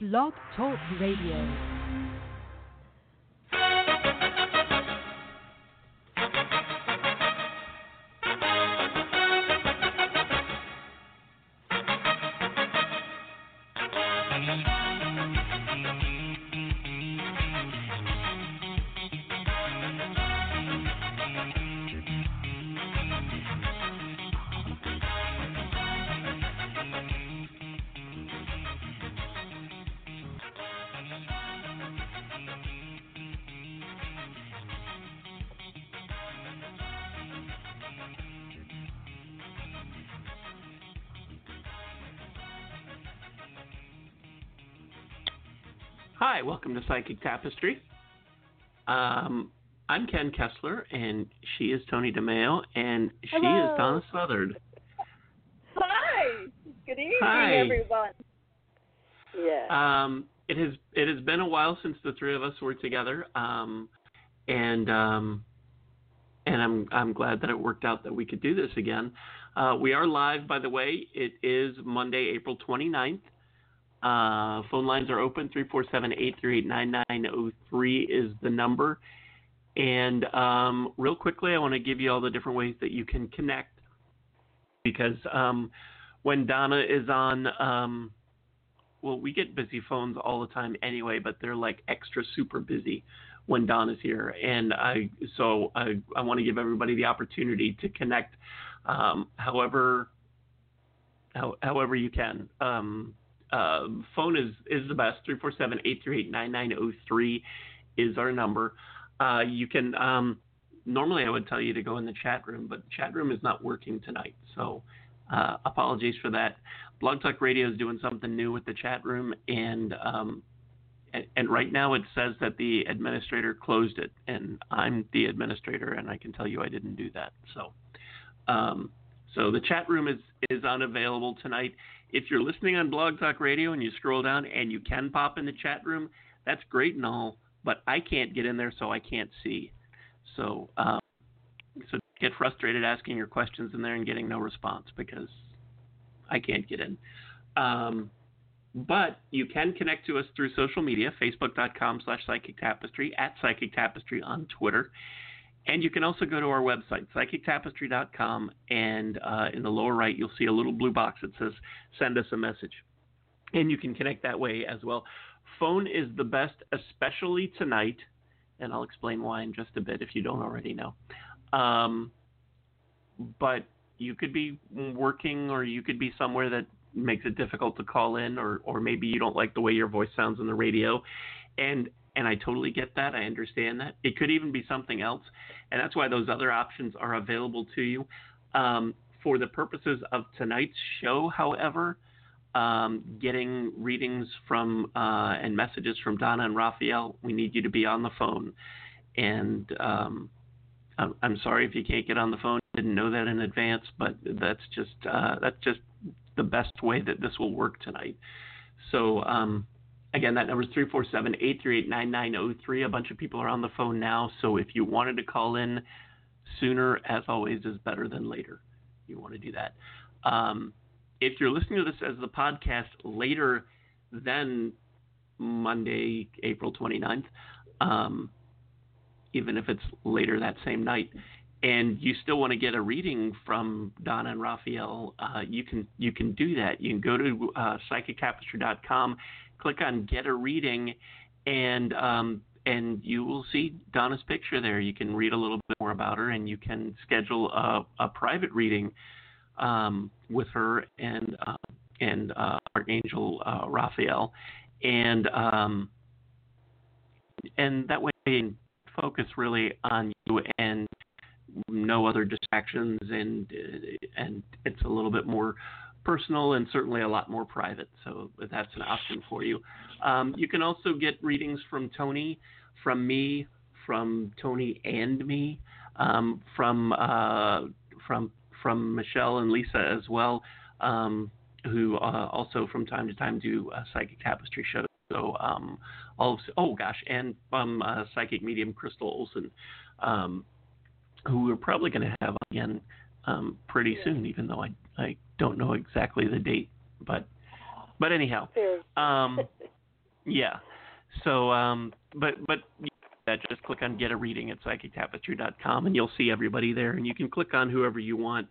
Blog Talk Radio. Welcome to Psychic Tapestry. Um, I'm Ken Kessler, and she is Toni DeMaio, and she Hello. is Donna Suthard. Hi. Good evening, Hi. everyone. Yeah. Um, it has it has been a while since the three of us were together, um, and um, and I'm I'm glad that it worked out that we could do this again. Uh, we are live, by the way. It is Monday, April 29th. Uh, phone lines are open. 347-838-9903 is the number. And um, real quickly, I want to give you all the different ways that you can connect because um, when Donna is on, um, well, we get busy phones all the time anyway, but they're like extra super busy when Donna's here. And I, so I, I want to give everybody the opportunity to connect, um, however, how, however you can. Um, phone is, is the best. 347-838-9903 is our number. Uh, you can, um, normally I would tell you to go in the chat room, but the chat room is not working tonight. So, uh, apologies for that. Blog Talk Radio is doing something new with the chat room, and um, and, and right now it says that the administrator closed it, and I'm the administrator, and I can tell you I didn't do that. So, um, so the chat room is is unavailable tonight. If you're listening on Blog Talk Radio and you scroll down and you can pop in the chat room, that's great and all, but I can't get in there, so I can't see. So, um, so get frustrated asking your questions in there and getting no response because I can't get in. Um, but you can connect to us through social media, facebook.com slash psychic tapestry, at psychic tapestry on Twitter. And you can also go to our website, psychictapestry.com, and uh, in the lower right, you'll see a little blue box that says send us a message. And you can connect that way as well. Phone is the best, especially tonight, and I'll explain why in just a bit if you don't already know. Um, but you could be working or you could be somewhere that makes it difficult to call in or or maybe you don't like the way your voice sounds on the radio and and I totally get that. I understand that. It could even be something else. And that's why those other options are available to you. Um, for the purposes of tonight's show, however, um, getting readings from uh, and messages from Donna and Raphael, we need you to be on the phone. And um, I'm, sorry if you can't get on the phone. Didn't know that in advance, but that's just uh, that's just the best way that this will work tonight. So um, again, that number is 347-838-9903. A bunch of people are on the phone now, so if you wanted to call in sooner, as always, is better than later. You want to do that. Um, if you're listening to this as the podcast later than Monday, April 29th, um, even if it's later that same night, and you still want to get a reading from Donna and Raphael, uh, you can you can do that. You can go to uh, psychictapestry.com, click on Get a Reading, and um, and you will see Donna's picture there. You can read a little bit more about her, and you can schedule a, a private reading um, with her and uh, and uh, Archangel uh, Raphael, and um, and that way you can focus really on you and no other distractions, and and it's a little bit more personal and certainly a lot more private. So that's an option for you. Um, you can also get readings from Toni, from me, from Toni and me, um, from uh, from from Michelle and Lisa as well, um, who uh, also from time to time do uh, psychic tapestry shows. So um, all of, oh gosh, and from uh, psychic medium Crystal Olson. Um, who we're probably going to have again um, pretty soon, even though I I don't know exactly the date. But but anyhow, um, Yeah. So, um, but but just click on Get a Reading at psychictapestry.com, and you'll see everybody there, and you can click on whoever you want.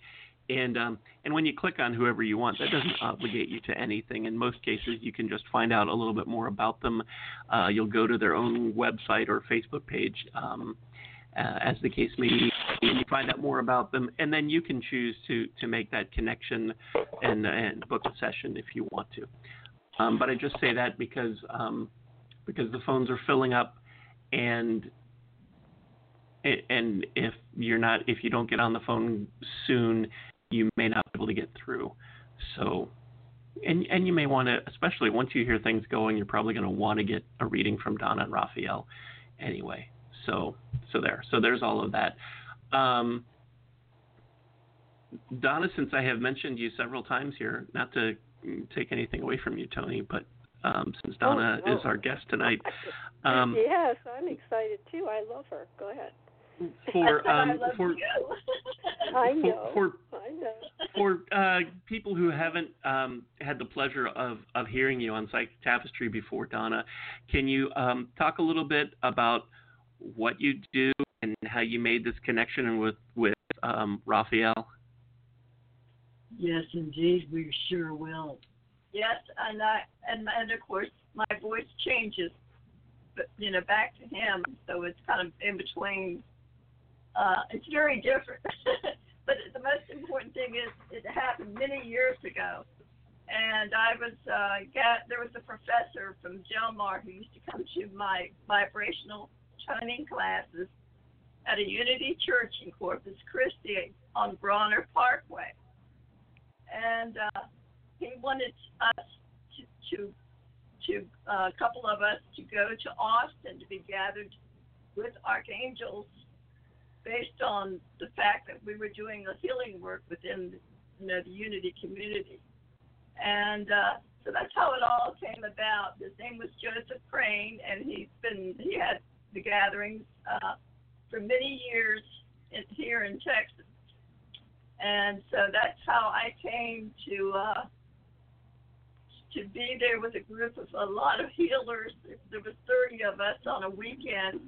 And um, and when you click on whoever you want, that doesn't obligate you to anything. In most cases, you can just find out a little bit more about them. Uh, you'll go to their own website or Facebook page, um, uh, as the case may be, and you find out more about them. And then you can choose to to make that connection and and book a session if you want to. Um, but I just say that because um, because the phones are filling up, and and if you're not if you don't get on the phone soon, you may not be able to get through. So, and and you may want to, especially once you hear things going, you're probably going to want to get a reading from Donna and Raphael, anyway. So so there. So there's all of that. Um, Donna, since I have mentioned you several times here, not to take anything away from you, Toni, but um, since oh, Donna oh, is our guest tonight. Um, yes, I'm excited too. I love her. Go ahead. For um, for I know. For, for, I know. for uh, people who haven't um, had the pleasure of, of hearing you on Psychic Tapestry before, Donna, can you um, talk a little bit about what you do and how you made this connection with with um, Raphael? Yes, indeed, we sure will. Yes, and I and and of course my voice changes, but you know back to him, so it's kind of in between. Uh, it's very different, but the most important thing is it happened many years ago, and I was uh, got there was a professor from Del Mar who used to come to my vibrational toning classes at a Unity Church in Corpus Christi on Brawner Parkway, and. Uh, he wanted us to, to, to uh, a couple of us to go to Austin to be gathered with archangels based on the fact that we were doing the healing work within you know, the Unity community. And uh, so that's how it all came about. His name was Joseph Crane, and he's been he had the gatherings uh, for many years in, here in Texas. And so that's how I came to uh, to be there with a group of a lot of healers. There was 30 of us on a weekend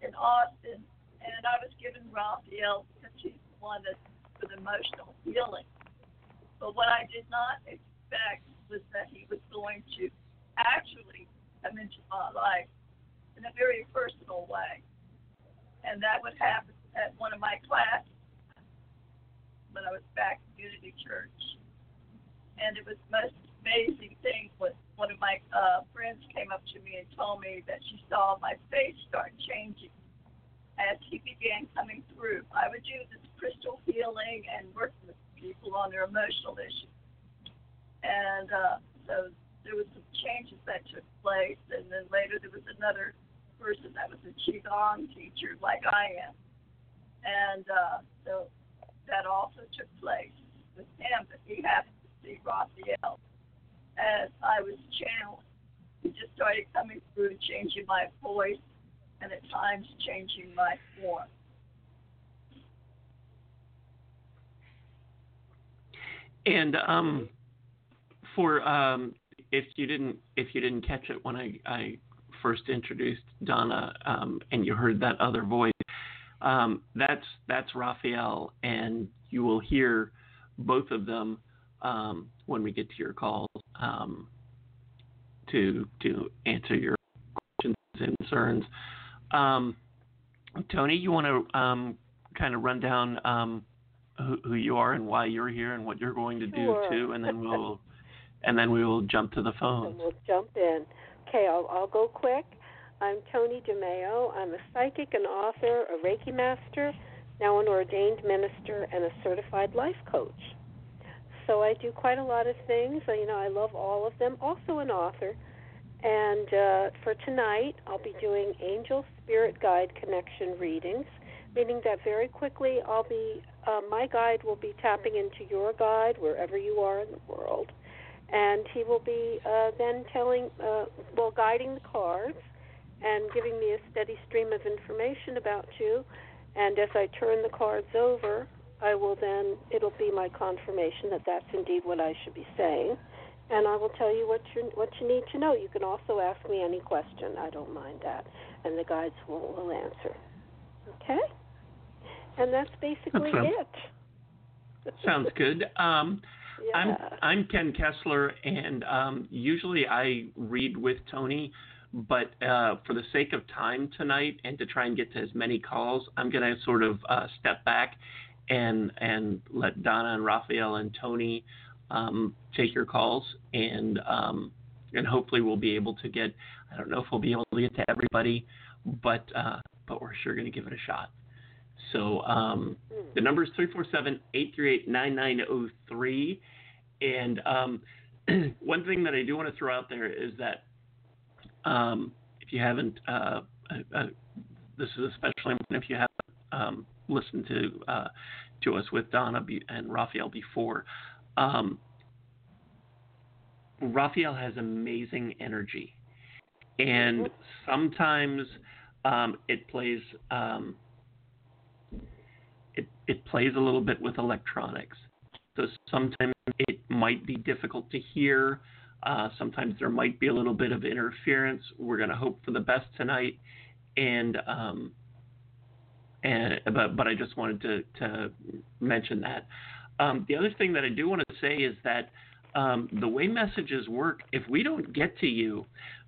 in Austin, and I was given Raphael because he's the one that's with emotional healing. But what I did not expect was that he was going to actually come into my life in a very personal way. And that would happen at one of my classes when I was back in Unity Church. And it was most amazing thing was one of my uh, friends came up to me and told me that she saw my face start changing as he began coming through. I would do this crystal healing and work with people on their emotional issues. And uh, so there was some changes that took place, and then later there was another person that was a qigong teacher like I am, and uh, so that also took place with him. But he happened to see Raphael as I was channeling. It just started coming through, changing my voice, and at times changing my form. And um, for um, if you didn't if you didn't catch it when I, I first introduced Donna um, and you heard that other voice, um, that's that's Raphael, and you will hear both of them um, when we get to your calls um, to to answer your questions and concerns. Um, Toni, you want to um, kind of run down um, who, who, you are and why you're here and what you're going to sure. do too, and then we'll and then we will jump to the phone. And we'll jump in. Okay, I'll, I'll go quick. I'm Toni DeMaio. I'm a psychic and author, a Reiki master, now an ordained minister, and a certified life coach so I do quite a lot of things. You know, I love all of them. Also, an author. And uh, for tonight, I'll be doing Angel Spirit Guide Connection readings, meaning that very quickly I'll be, uh, my guide will be tapping into your guide wherever you are in the world. And he will be uh, then telling, uh, well, guiding the cards and giving me a steady stream of information about you. And as I turn the cards over, I will then, it'll be my confirmation that that's indeed what I should be saying. and I will tell you what you what you need to know. You can also ask me any question. I don't mind that, and the guides will, will answer. Okay, and that's basically sounds- it. Sounds good. Um, yeah. I'm I'm Ken Kessler, and um, usually I read with Toni, but uh, for the sake of time tonight and to try and get to as many calls, I'm going to sort of uh, step back and and let Donna and Raphael and Toni um, take your calls, and um, and hopefully we'll be able to get. I don't know if we'll be able to get to everybody, but uh, but we're sure going to give it a shot. So um, Hmm. the number is 347-838-9903. And um, one thing that I do want to throw out there is that um, if you haven't, uh, uh, uh, this is especially important if you haven't um, listened to uh, to us with Donna and Raphael before. Um, Raphael has amazing energy, and sometimes um, it plays um, it, plays a little bit with electronics. So sometimes it might be difficult to hear. Uh, sometimes there might be a little bit of interference. We're going to hope for the best tonight, and um, and but but I just wanted to to mention that. Um, the other thing that I do want to say is that um, the way messages work, if we don't get to you,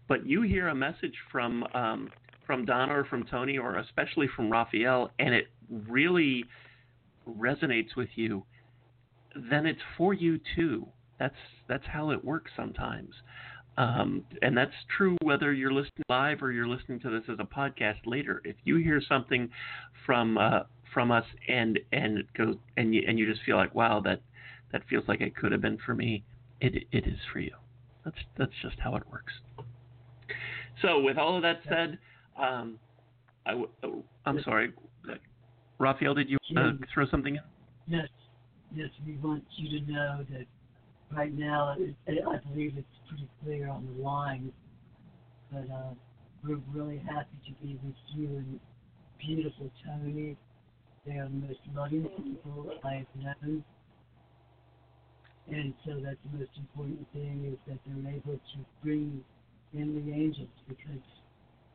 but you hear a message from um, from Donna or from Toni or especially from Raphael, and it really resonates with you, then it's for you too. That's that's how it works sometimes, um, and that's true whether you're listening live or you're listening to this as a podcast later. If you hear something from uh, from us and and goes and you and you just feel like wow that that feels like it could have been for me, it it is for you. That's that's just how it works. So with all of that said, um, I w- oh, I'm sorry, Raphael, did you want to throw something in? Yes, yes, we want you to know that right now, it, I believe it's pretty clear on the line, but uh, we're really happy to be with you and beautiful Toni. They are the most loving people I've known. And so that's the most important thing is that they're able to bring in the angels because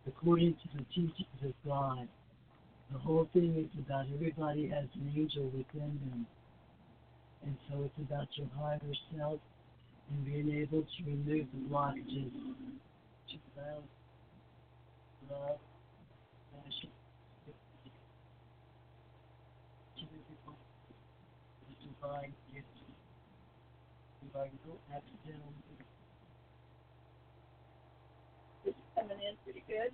according to the teachings of God, the whole thing is about everybody has an angel within them. And so it's about your higher self and being able to remove the blockages to love, love, passion, divine gift. You are no accidental coming in pretty good.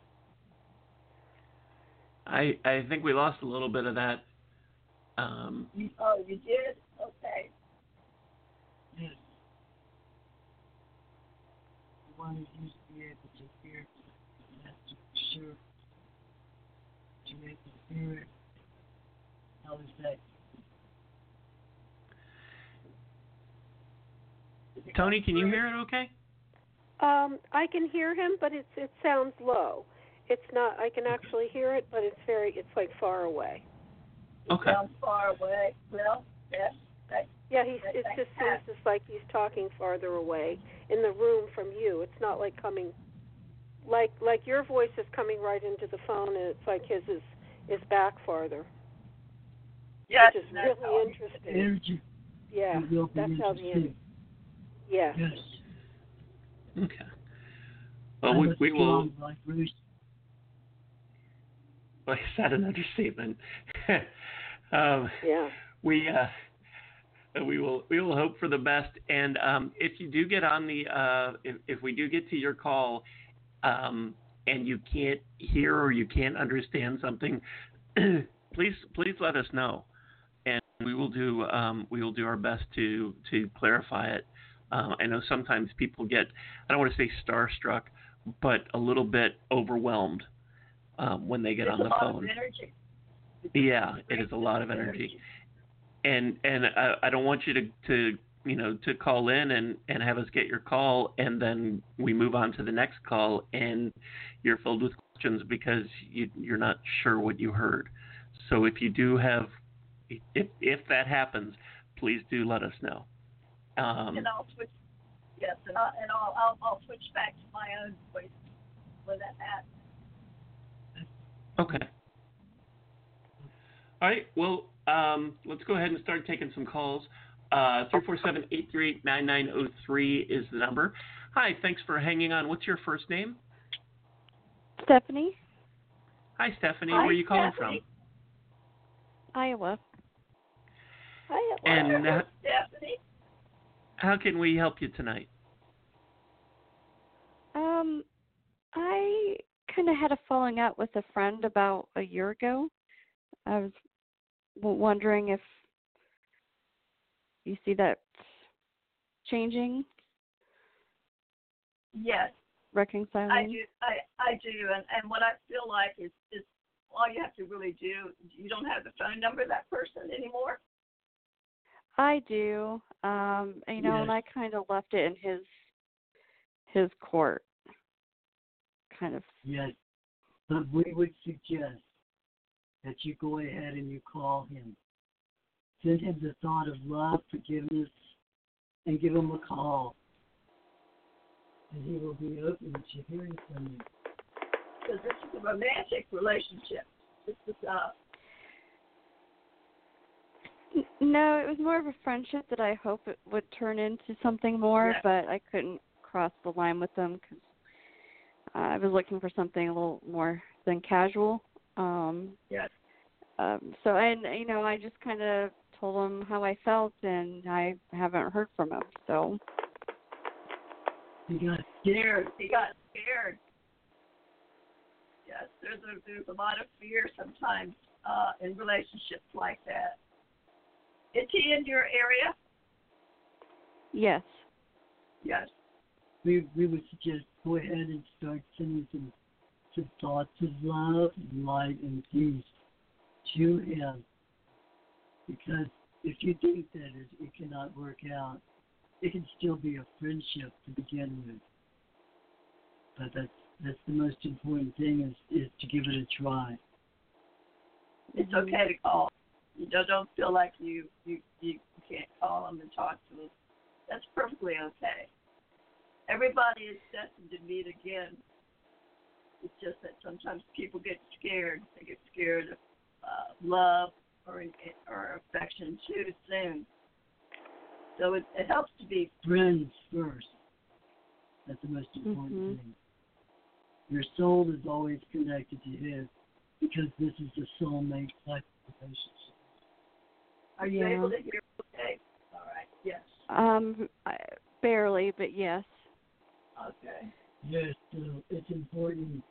I I think we lost a little bit of that. Um, oh, you did? Okay. Yes. You wanted you to be able to hear it. You have to be sure to be able to hear it. How is that? Toni, can you hear it? Okay. Um, I can hear him, but it's it sounds low. It's not. I can actually hear it, but it's very. It's like far away. Okay. Sounds far away. Well, yes. That, Yeah, he's. It just seems just like he's talking farther away in the room from you. It's not like coming, like like your voice is coming right into the phone, and it's like his is is back farther, yes, which is that's how really it- interesting. Energy. Yeah, It will be that's how the interesting. yeah. Yes. Okay. Well, we, we will. strong vibration. Is that an understatement? um, Yeah. we uh, we will we will hope for the best. And um, if you do get on the uh, if if we do get to your call, um, and you can't hear or you can't understand something, please please let us know, and we will do um, we will do our best to to clarify it. Um, I know sometimes people get I don't want to say starstruck, but a little bit overwhelmed um, when they get It's on a the lot phone. Of energy. Yeah, it is a lot of energy, and and I, I don't want you to to you know to call in and and have us get your call, and then we move on to the next call, and you're filled with questions because you you're not sure what you heard. So if you do have, if if that happens, please do let us know. Um, And I'll switch. Yes, and I'll and I'll I'll, I'll switch back to my own voice when that happens. Okay. All right. Well, um, let's go ahead and start taking some calls. Uh, 347-838-9903 is the number. Hi, thanks for hanging on. What's your first name? Stephanie, Hi, Stephanie. Hi, Where are you calling Stephanie. Iowa. Hi, from? And uh, Stephanie. how can we help you tonight? Um, I kind of had a falling out with a friend about a year ago. I was wondering if you see that changing, Yes, reconciling. I do. I I do, and and what I feel like is is all you have to really do. You don't have the phone number of that person anymore. I do. Um, you know, and I kind of left it in his his court. Kind of. Yes. But we would suggest that you go ahead and you call him. Send him the thought of love, forgiveness, and give him a call. And he will be open to hearing from you. because this is a romantic relationship. This is uh No, it was more of a friendship that I hope it would turn into something more, Yeah. but I couldn't cross the line with them because I was looking for something a little more than casual. Um, yes. um, so, and you know, I just kind of told him how I felt, and I haven't heard from him. So, He got scared. He got scared. Yes, there's a there's a lot of fear sometimes uh, in relationships like that. Is he in your area? yes, Yes. we we would suggest go ahead and start sending some some thoughts of love and light and peace to him. Because if you think that it, it cannot work out, it can still be a friendship to begin with. But that's that's the most important thing is is to give it a try. It's okay to call. You don't, don't feel like you, you you can't call them and talk to them. That's perfectly okay. Everybody is destined to meet again. It's just that sometimes people get scared. They get scared of uh, love or or affection too soon. So it, it helps to be Friends first. That's the most important Mhm. thing. Your soul is always connected to his because this is a soulmate type of relationship. Are you Yeah. able to hear? Okay. All right. Yes. um, I, barely, but yes. Okay. Yes, so it's important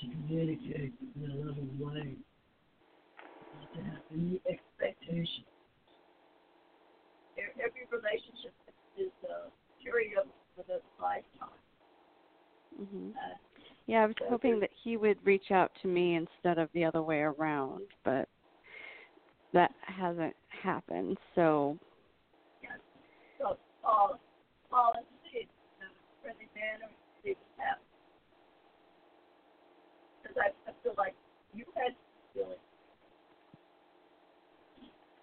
to communicate in a loving way. Not to have any expectation. E- Every relationship is a period of a lifetime. hmm Uh, Yeah, I was hoping that he would reach out to me instead of the other way around, but that hasn't happened. So, yes. So call, call and see, in a manner, see what's. Because I, I feel like you had feelings.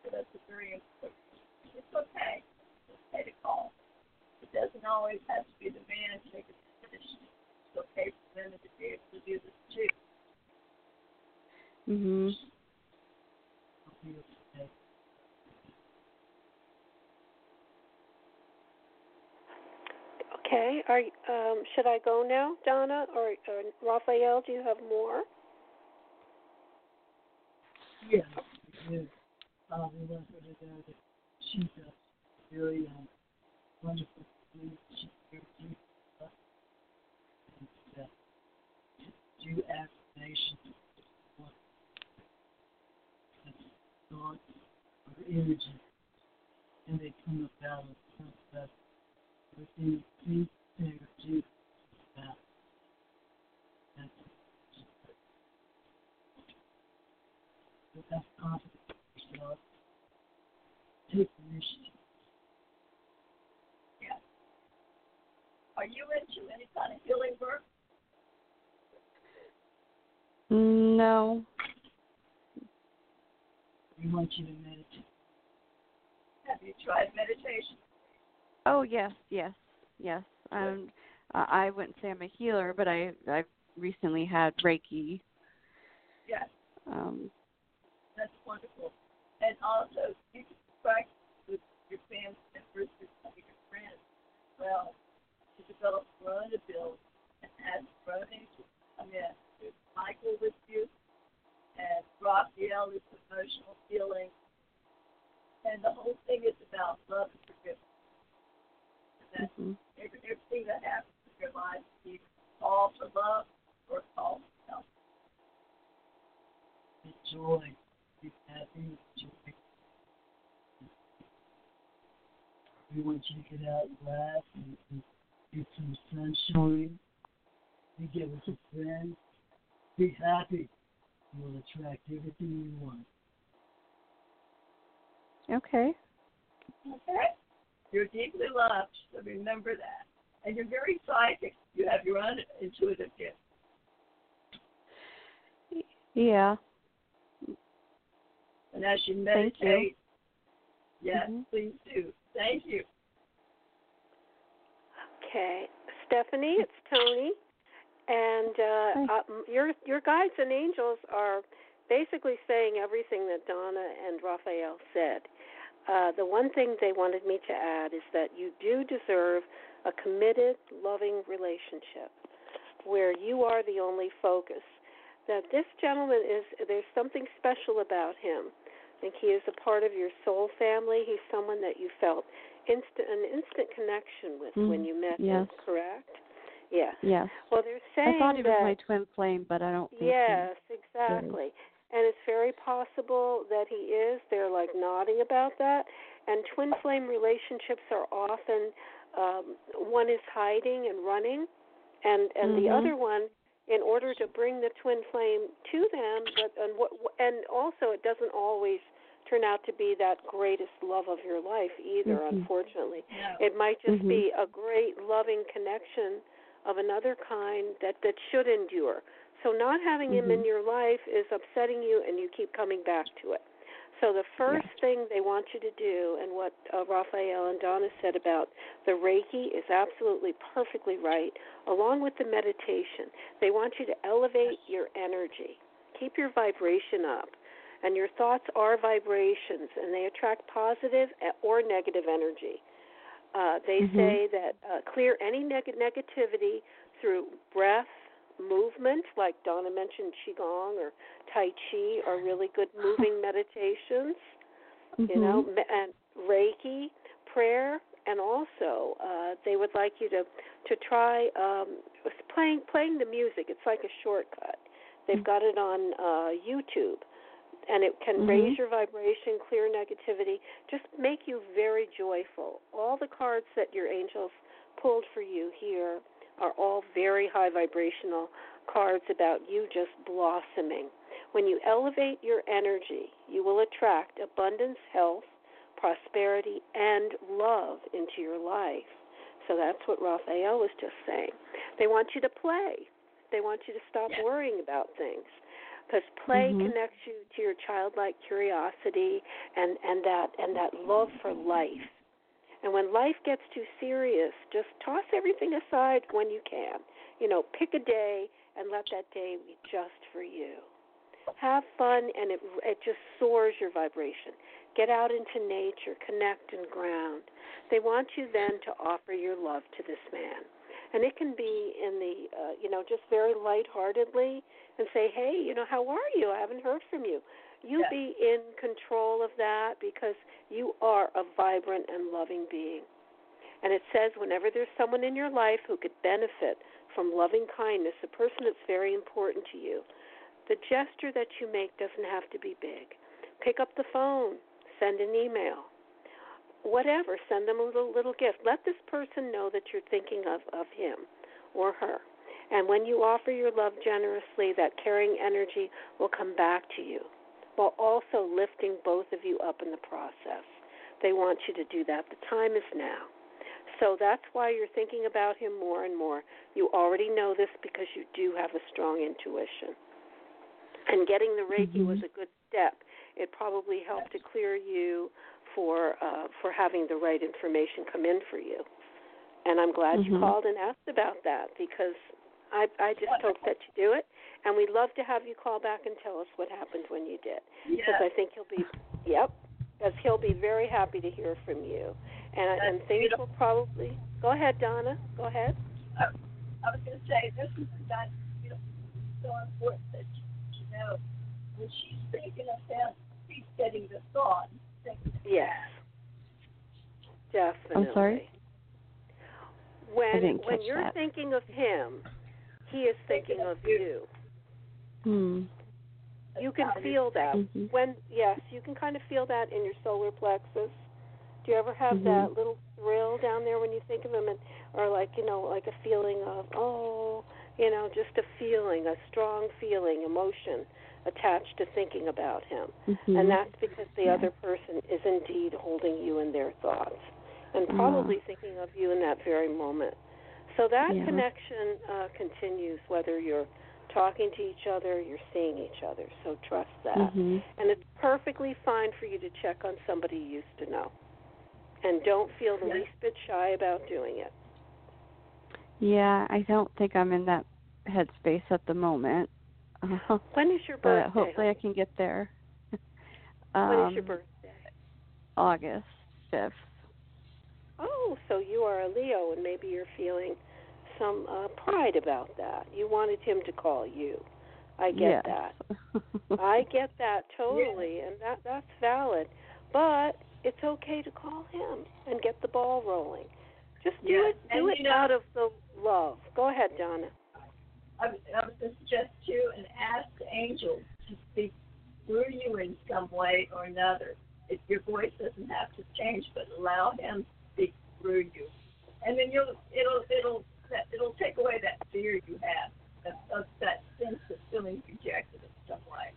So that's a very important. It's okay. It's okay to call. It doesn't always have to be the man to make a decision. It's okay for women to be able to do this too. mhm. Okay. Are um, should I go now, Donna or, or Raphael? Do you have more? Yes, she's a um, wonderful very. And uh, do affirmations. Thoughts or images, and they come about within three things do. That's but have confidence yourself. Take initiative. Are you into any kind of healing work? No. We want you to meditate. Have you tried meditation? Oh, yes, yes. Yes. Um, I wouldn't say I'm a healer, but I I've recently had Reiki. Yes. Um, That's wonderful. And also, you can practice with your family members, with your friends. Well, to develop growing ability and have growing come in. There's Michael with you, and Raphael is emotional healing. And the whole thing is about love and forgiveness. And that's mhm. every, everything that happens in your life, you call for love or call for help. The joy, be happy, joy. We want you to get out and laugh and, and get some sunshine. You get with your friends. Be happy. You will attract everything you want. Okay. Okay? You're deeply loved, so remember that. And you're very psychic. You have your own intuitive gift. Yeah. And as you Thank you. meditate, yes, Mhm. please do. Thank you. Okay, Stephanie, it's Toni, and uh, uh, your your guides and angels are basically saying everything that Donna and Raphael said. Uh, the one thing they wanted me to add is that you do deserve a committed, loving relationship where you are the only focus. That this gentleman is there's something special about him. I think he is a part of your soul family. He's someone that you felt instant an instant connection with when Mm, you met yes. him, correct? Yes. Yes. Well, they're saying I thought he was that my twin flame, but I don't think Yes, exactly. And it's very possible that he is. They're like nodding about that. And twin flame relationships are often um, one is hiding and running, and and the Mhm. other one, in order to bring the twin flame to them, but and what and also it doesn't always turn out to be that greatest love of your life either. Mhm. Unfortunately, No. it might just Mhm. be a great loving connection of another kind that that should endure. So not having him in Mhm. your life is upsetting you and you keep coming back to it. So the first thing they want you to do and what uh, Raphael and Donna said about the Reiki is absolutely perfectly right along with the meditation. They want you to elevate your energy. Keep your vibration up. And your thoughts are vibrations and they attract positive or negative energy. Uh, they Mhm. say that uh, clear any neg- negativity through breath, movement, like Donna mentioned, Qigong or Tai Chi are really good moving meditations, you know, and Reiki, prayer, and also uh, they would like you to to try um, playing playing the music. It's like a shortcut. They've got it on uh, YouTube, and it can Mhm. raise your vibration, clear negativity, just make you very joyful. All the cards that your angels pulled for you here are all very high vibrational cards about you just blossoming. When you elevate your energy, you will attract abundance, health, prosperity, and love into your life. So that's what Raphael was just saying. They want you to play. They want you to stop Yes. worrying about things. Because play Mhm. connects you to your childlike curiosity and, and that and that love for life. And when life gets too serious, just toss everything aside when you can. You know, pick a day and let that day be just for you. Have fun, and it it just soars your vibration. Get out into nature, connect and ground. They want you then to offer your love to this man, and it can be in the uh, you know just very lightheartedly and say, hey, you know, how are you? I haven't heard from you. You Yes. be in control of that because you are a vibrant and loving being. And it says whenever there's someone in your life who could benefit from loving kindness, a person that's very important to you, the gesture that you make doesn't have to be big. Pick up the phone, send an email, whatever, send them a little, little gift. Let this person know that you're thinking of, of him or her. And when you offer your love generously, that caring energy will come back to you while also lifting both of you up in the process. They want you to do that. The time is now. So that's why you're thinking about him more and more. You already know this because you do have a strong intuition. And getting the Reiki was a good step. It probably helped to clear you for uh, for having the right information come in for you. And I'm glad you Mhm. called and asked about that because I I just hope that you do it. And we'd love to have you call back and tell us what happened when you did. Because Yeah. I think he'll be, yep, because he'll be very happy to hear from you. And and That's things beautiful. will probably go ahead, Donna. Go ahead. I, I was going to say this is not you know, so important that you, you know when she's thinking of him, he's getting the thought. Yes. Definitely. I'm sorry? When when you're that. thinking of him, he is thinking of you. Hmm. You can feel that. Mhm. When yes, you can kind of feel that in your solar plexus. Do you ever have Mhm. that little thrill down there when you think of him and or like, you know, like a feeling of, oh, you know, just a feeling, a strong feeling, emotion attached to thinking about him. Mhm. And that's because the Yeah. other person is indeed holding you in their thoughts and Yeah. probably thinking of you in that very moment. So that Yeah. connection uh, continues whether you're talking to each other, you're seeing each other. So trust that. Mhm. And it's perfectly fine for you to check on somebody you used to know. And don't feel the Yeah. least bit shy about doing it. Yeah, I don't think I'm in that headspace at the moment. Uh, When is your birthday? but hopefully I can get there. um, When is your birthday? August 5th. Oh, so you are a Leo, and maybe you're feeling some uh, pride about that. You wanted him to call you. I get yes. that. I get that totally, and that that's valid. But it's okay to call him and get the ball rolling. Just do Yeah, it. Do and it you know- out of the love. Go ahead, Donna. I, was- I was going to suggest too, and ask the angels to speak through you in some way or another. If your voice doesn't have to change, but allow him to speak through you, and then you'll it'll it'll that, it'll take away that fear you have of, of that sense of feeling rejected in some way.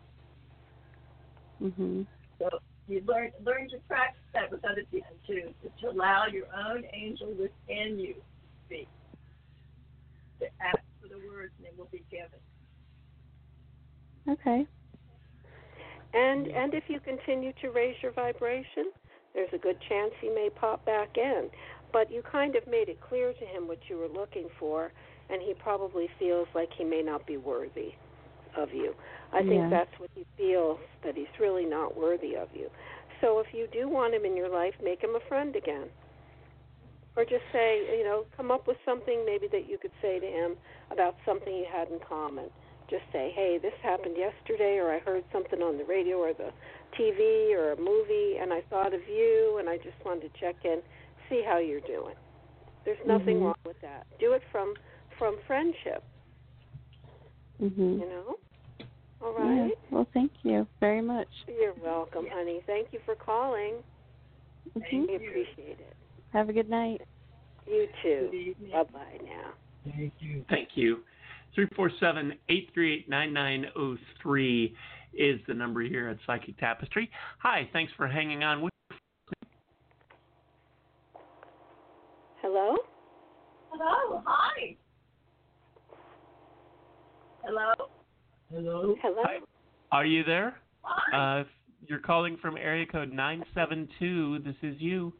mhm. So you learn learn to practice that with other people too, to, to allow your own angel within you to speak. To ask for the words and they will be given. Okay. And and if you continue to raise your vibration, there's a good chance he may pop back in. But you kind of made it clear to him what you were looking for, and he probably feels like he may not be worthy of you. I think Yeah. that's what he feels that he's really not worthy of you. So if you do want him in your life, make him a friend again. Or just say, you know, come up with something maybe that you could say to him about something you had in common just say, "Hey, this happened yesterday," or "I heard something on the radio or the TV or a movie, and I thought of you, and I just wanted to check in, see how you're doing." There's nothing Mhm. wrong with that. Do it from from friendship, Mhm. you know. All right. Yeah. Well, thank you very much. You're welcome, honey. Thank you for calling. Mhm. We appreciate it. Have a good night. You too. Bye bye now. Thank you. Thank you. 347 838 9903 is the number here at Psychic Tapestry. Hi, thanks for hanging on with Hello. Hello, hi. Hello, Hello. Hello. Hi. Are you there? hi. Uh, you're calling from area code 972. This is you.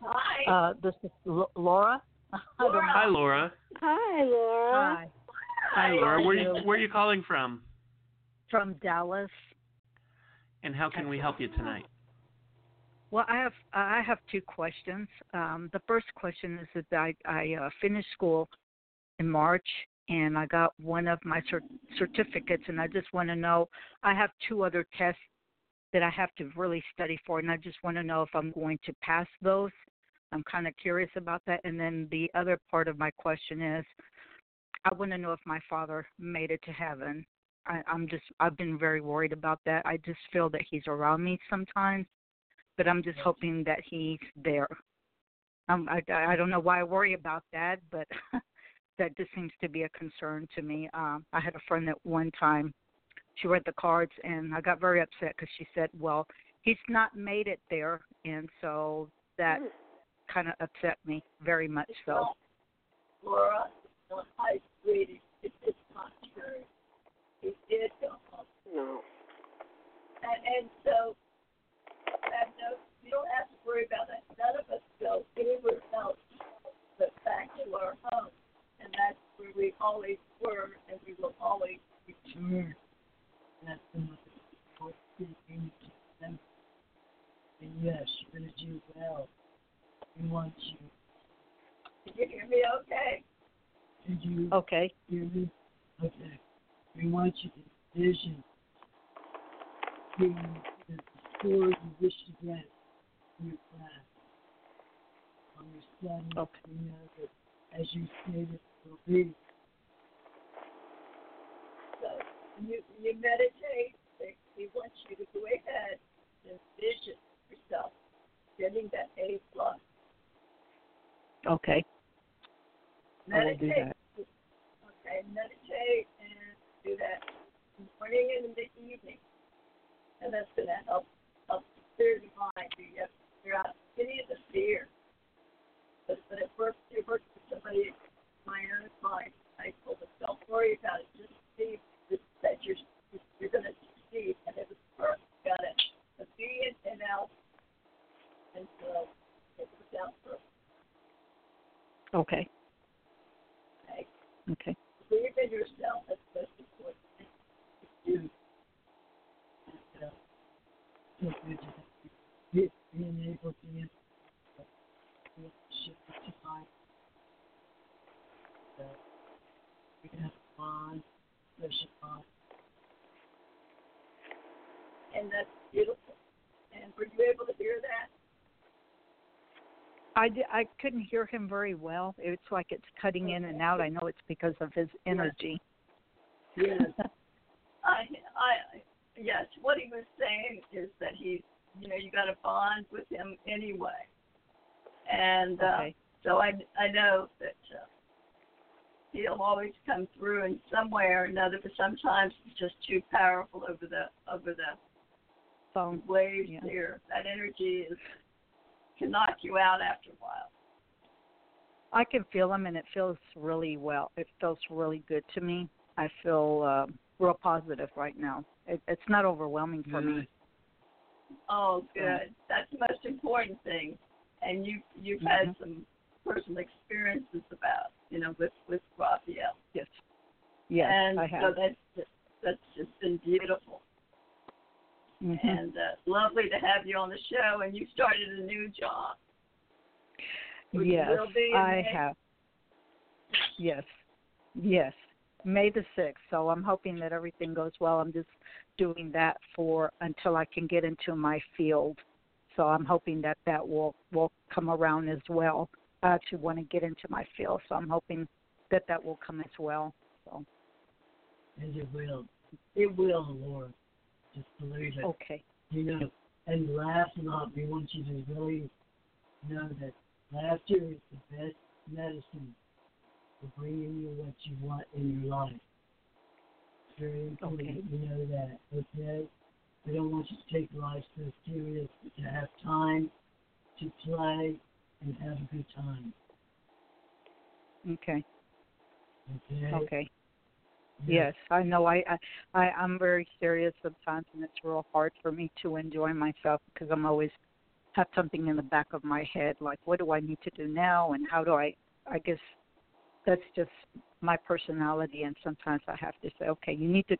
hi. Uh, this is L- Laura. Laura. Hi, Laura. Hi, Laura. Hi, Hi, Laura. Where you, you. where are you calling from? from Dallas. And how can we help you tonight? Well, I have I have two questions. Um, the first question is that I I uh, finished school in March and I got one of my cert- certificates, and I just want to know. I have two other tests that I have to really study for, and I just want to know if I'm going to pass those. I'm kind of curious about that. And then the other part of my question is, I want to know if my father made it to heaven. I, I'm just I've been very worried about that. I just feel that he's around me sometimes, but I'm just hoping that he's there. Um, I I don't know why I worry about that, but that just seems to be a concern to me. Um, I had a friend that one time she read the cards and I got very upset because she said, "Well, he's not made it there," and so that Hmm. kind of upset me very much. So. Laura, no, hi, sweetie. It's, it's not true. He did go home. No. And, and so, have no, you don't have to worry about that. None of us go anywhere else we always were, and we will always return. That's the most important thing. And yes, you're going to do well. We want you. Can you hear me okay? Did you Okay. hear me? Okay. We want you to envision being the score you wish to get in your class. On your study, Okay. you know that as you stated, So you you meditate, they, we want you to go ahead and envision yourself getting that A plus. Okay. I will do Meditate. that. Okay, meditate and do that morning and in the evening. And that's gonna help help clear the mind. You have to clear out any of the fear. But but it works it works for somebody my own mind. I told them, don't worry about it, just see that you're you're gonna succeed and it was perfect. Got it. The B and, and out and so it was out first. Okay. Okay. Okay. Believe in yourself, that's the most important thing to do. And, uh, so good to have you. Be- Being able to answer the ship to time. Uh, we can have a bond, special bond. and that's beautiful. And were you able to hear that? I, di- I couldn't hear him very well. It's like it's cutting in and out. I know it's because of his energy. Yes. I, I, yes. What he was saying is that he's, you know, you got to bond with him anyway. And uh, Okay. so I, I know that uh, he'll always come through in some way or another. But sometimes it's just too powerful over the over the Phone. waves Yeah. here. That energy is can knock you out after a while. I can feel him, and it feels really well. It feels really good to me. I feel uh, real positive right now. It, it's not overwhelming for me. Oh, good. That's the most important thing. And you you've Mhm. had some personal experiences about you know with with Raphael. Yes. Yes, and I so that's just, that's just been beautiful Mhm. and uh, lovely to have you on the show. And you started a new job. Yes, will be in I May. have. Yes, yes, May the sixth. So I'm hoping that everything goes well. I'm just doing that for until I can get into my field. So I'm hoping that that will will come around as well. I actually want to get into my field, so I'm hoping that that will come as well. So And it will. It will, Laura. Just believe it. okay, You know, and last not, we want you to really know that laughter is the best medicine for bringing you what you want in your life. It's very important Okay. you know that, okay? We don't want you to take life so serious, but to have time to play and have a good time, okay, okay? okay. Yes, I know. I, I I I'm very serious sometimes, and it's real hard for me to enjoy myself because I'm always have something in the back of my head, like what do I need to do now, and how do I? I guess that's just my personality, and sometimes I have to say, okay, you need to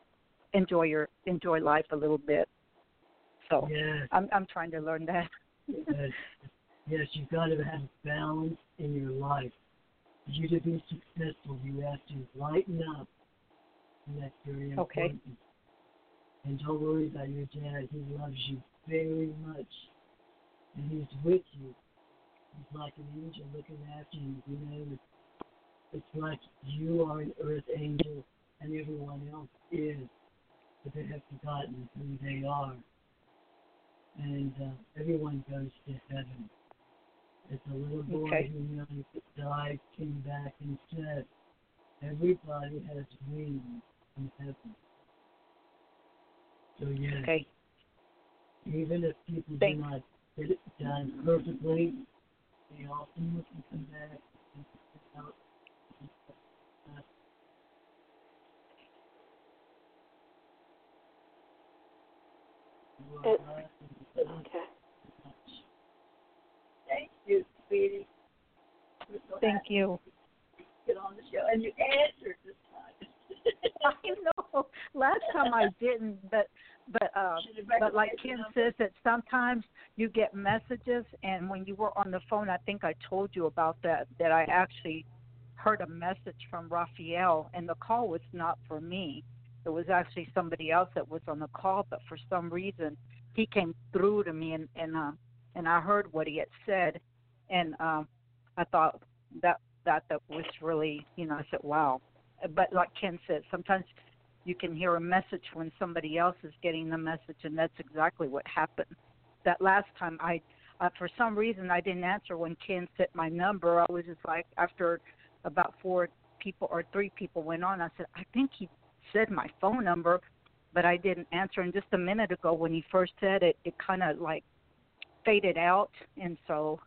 enjoy your enjoy life a little bit. So Yes. I'm I'm trying to learn that. Yes, yes, you've got to have balance in your life. For you to be successful, you have to lighten up. And that's very Okay. And don't worry about your dad. He loves you very much. And he's with you. He's like an angel looking after you. You know, it's, it's like you are an earth angel and everyone else is. But they have forgotten who they are and uh, everyone goes to heaven. It's a little boy Okay. who young died, came back and said, everybody has wings in heaven. So yes, Okay. even if people Thanks. do not get it done perfectly, they often can come back and out. It- blessed and blessed. Okay. Thank you, sweetie. So Thank you. get on the show. and you answered this time. I know. Last time I didn't, but but um but like Ken says that sometimes you get messages and when you were on the phone I think I told you about that that I actually heard a message from Raphael and the call was not for me. It was actually somebody else that was on the call but for some reason he came through to me and and um and I heard what he had said and um I thought that that that was really you know I said wow. But like Ken said sometimes you can hear a message when somebody else is getting the message and that's exactly what happened. That last time i uh, for some reason i didn't answer when ken said my number. I was just like after about four people or three people went on i said i think he said my phone number but i didn't answer. And just a minute ago when he first said it it kind of like faded out. And so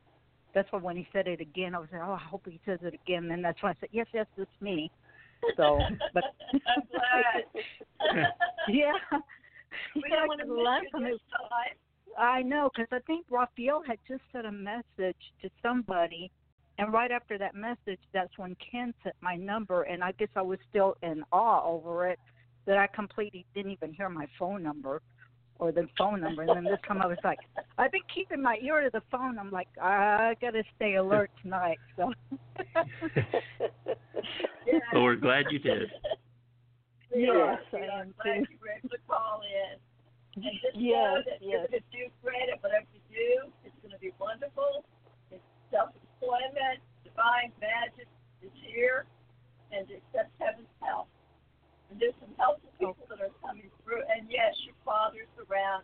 that's why when he said it again i was like oh i hope he says it again and that's why i said yes yes it's me so, but I'm glad. yeah. We yeah, don't want to the miss last you this time. I know because I think Raphael had just sent a message to somebody, and right after that message, that's when Ken sent my number, and I guess I was still in awe over it that I completely didn't even hear my phone number or the phone number. And then this time I was like, I've been keeping my ear to the phone. I'm like, I gotta stay alert tonight. So. Yeah. Well, we're glad you did. We Yes, are. I am glad too. you were able to call in. And just know Yes, you're yes. going to do great at whatever you do. It's going to be wonderful. It's self-employment, divine magic is here, and to accept heaven's help. And there's some helpful people that are coming through. And yes, your father's around.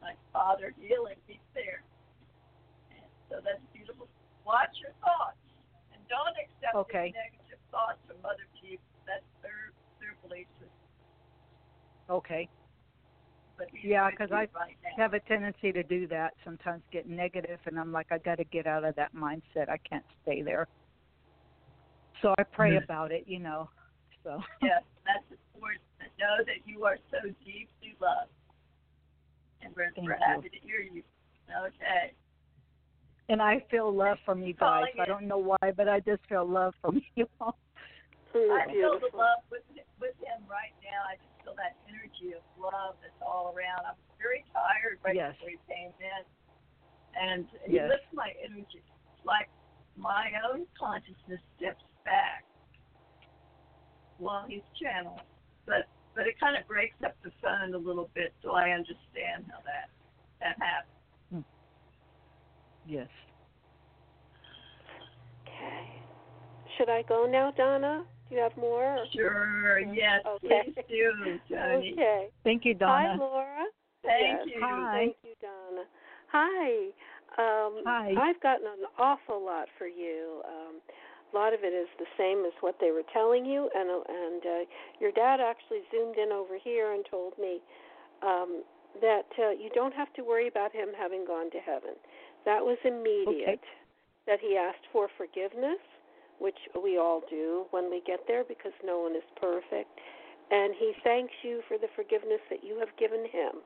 My father healing, he's there. And so that's beautiful. Watch your thoughts. And don't accept Okay. negative thoughts from other people. That's their their belief system. Okay. But Yeah, with 'cause you I right have a tendency to do that sometimes get negative and i'm like i got to get out of that mindset i can't stay there so i pray Mm-hmm. about it you know so Yes, that's important. To know that you are so deeply loved. And we're, Thank we're happy to hear you. Okay. and i feel love from you guys i don't know why but i just feel love from you all I feel the love with with him right now. I just feel that energy of love that's all around. I'm very tired right Yes. before he came in. And he Yes. lifts my energy. It's like my own consciousness steps back while he's channeling. But but it kind of breaks up the phone a little bit so I understand how that that happens. yes Okay. Should I go now, Donna? Do you have more? Sure, yes, Okay. please do, Toni. Okay. thank you Donna. Hi, Laura. Thank Yes. you. Hi. Thank you, Donna. Hi. Um, Hi. I've gotten an awful lot for you. Um, a lot of it is the same as what they were telling you, and uh, and uh, your dad actually zoomed in over here and told me um, that uh, you don't have to worry about him having gone to heaven. That was immediate. That he asked for forgiveness, which we all do when we get there because no one is perfect, and he thanks you for the forgiveness that you have given him.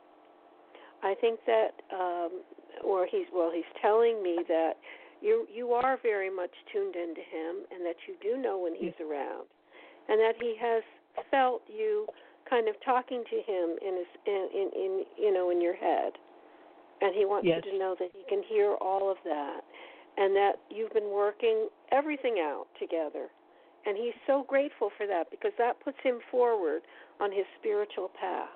I think that, um, or he's well, he's telling me that you you are very much tuned into him, and that you do know when he's around, and that he has felt you kind of talking to him in his in in, in you know in your head, and he wants Yes. you to know that he can hear all of that, and that you've been working everything out together, and he's so grateful for that because that puts him forward on his spiritual path.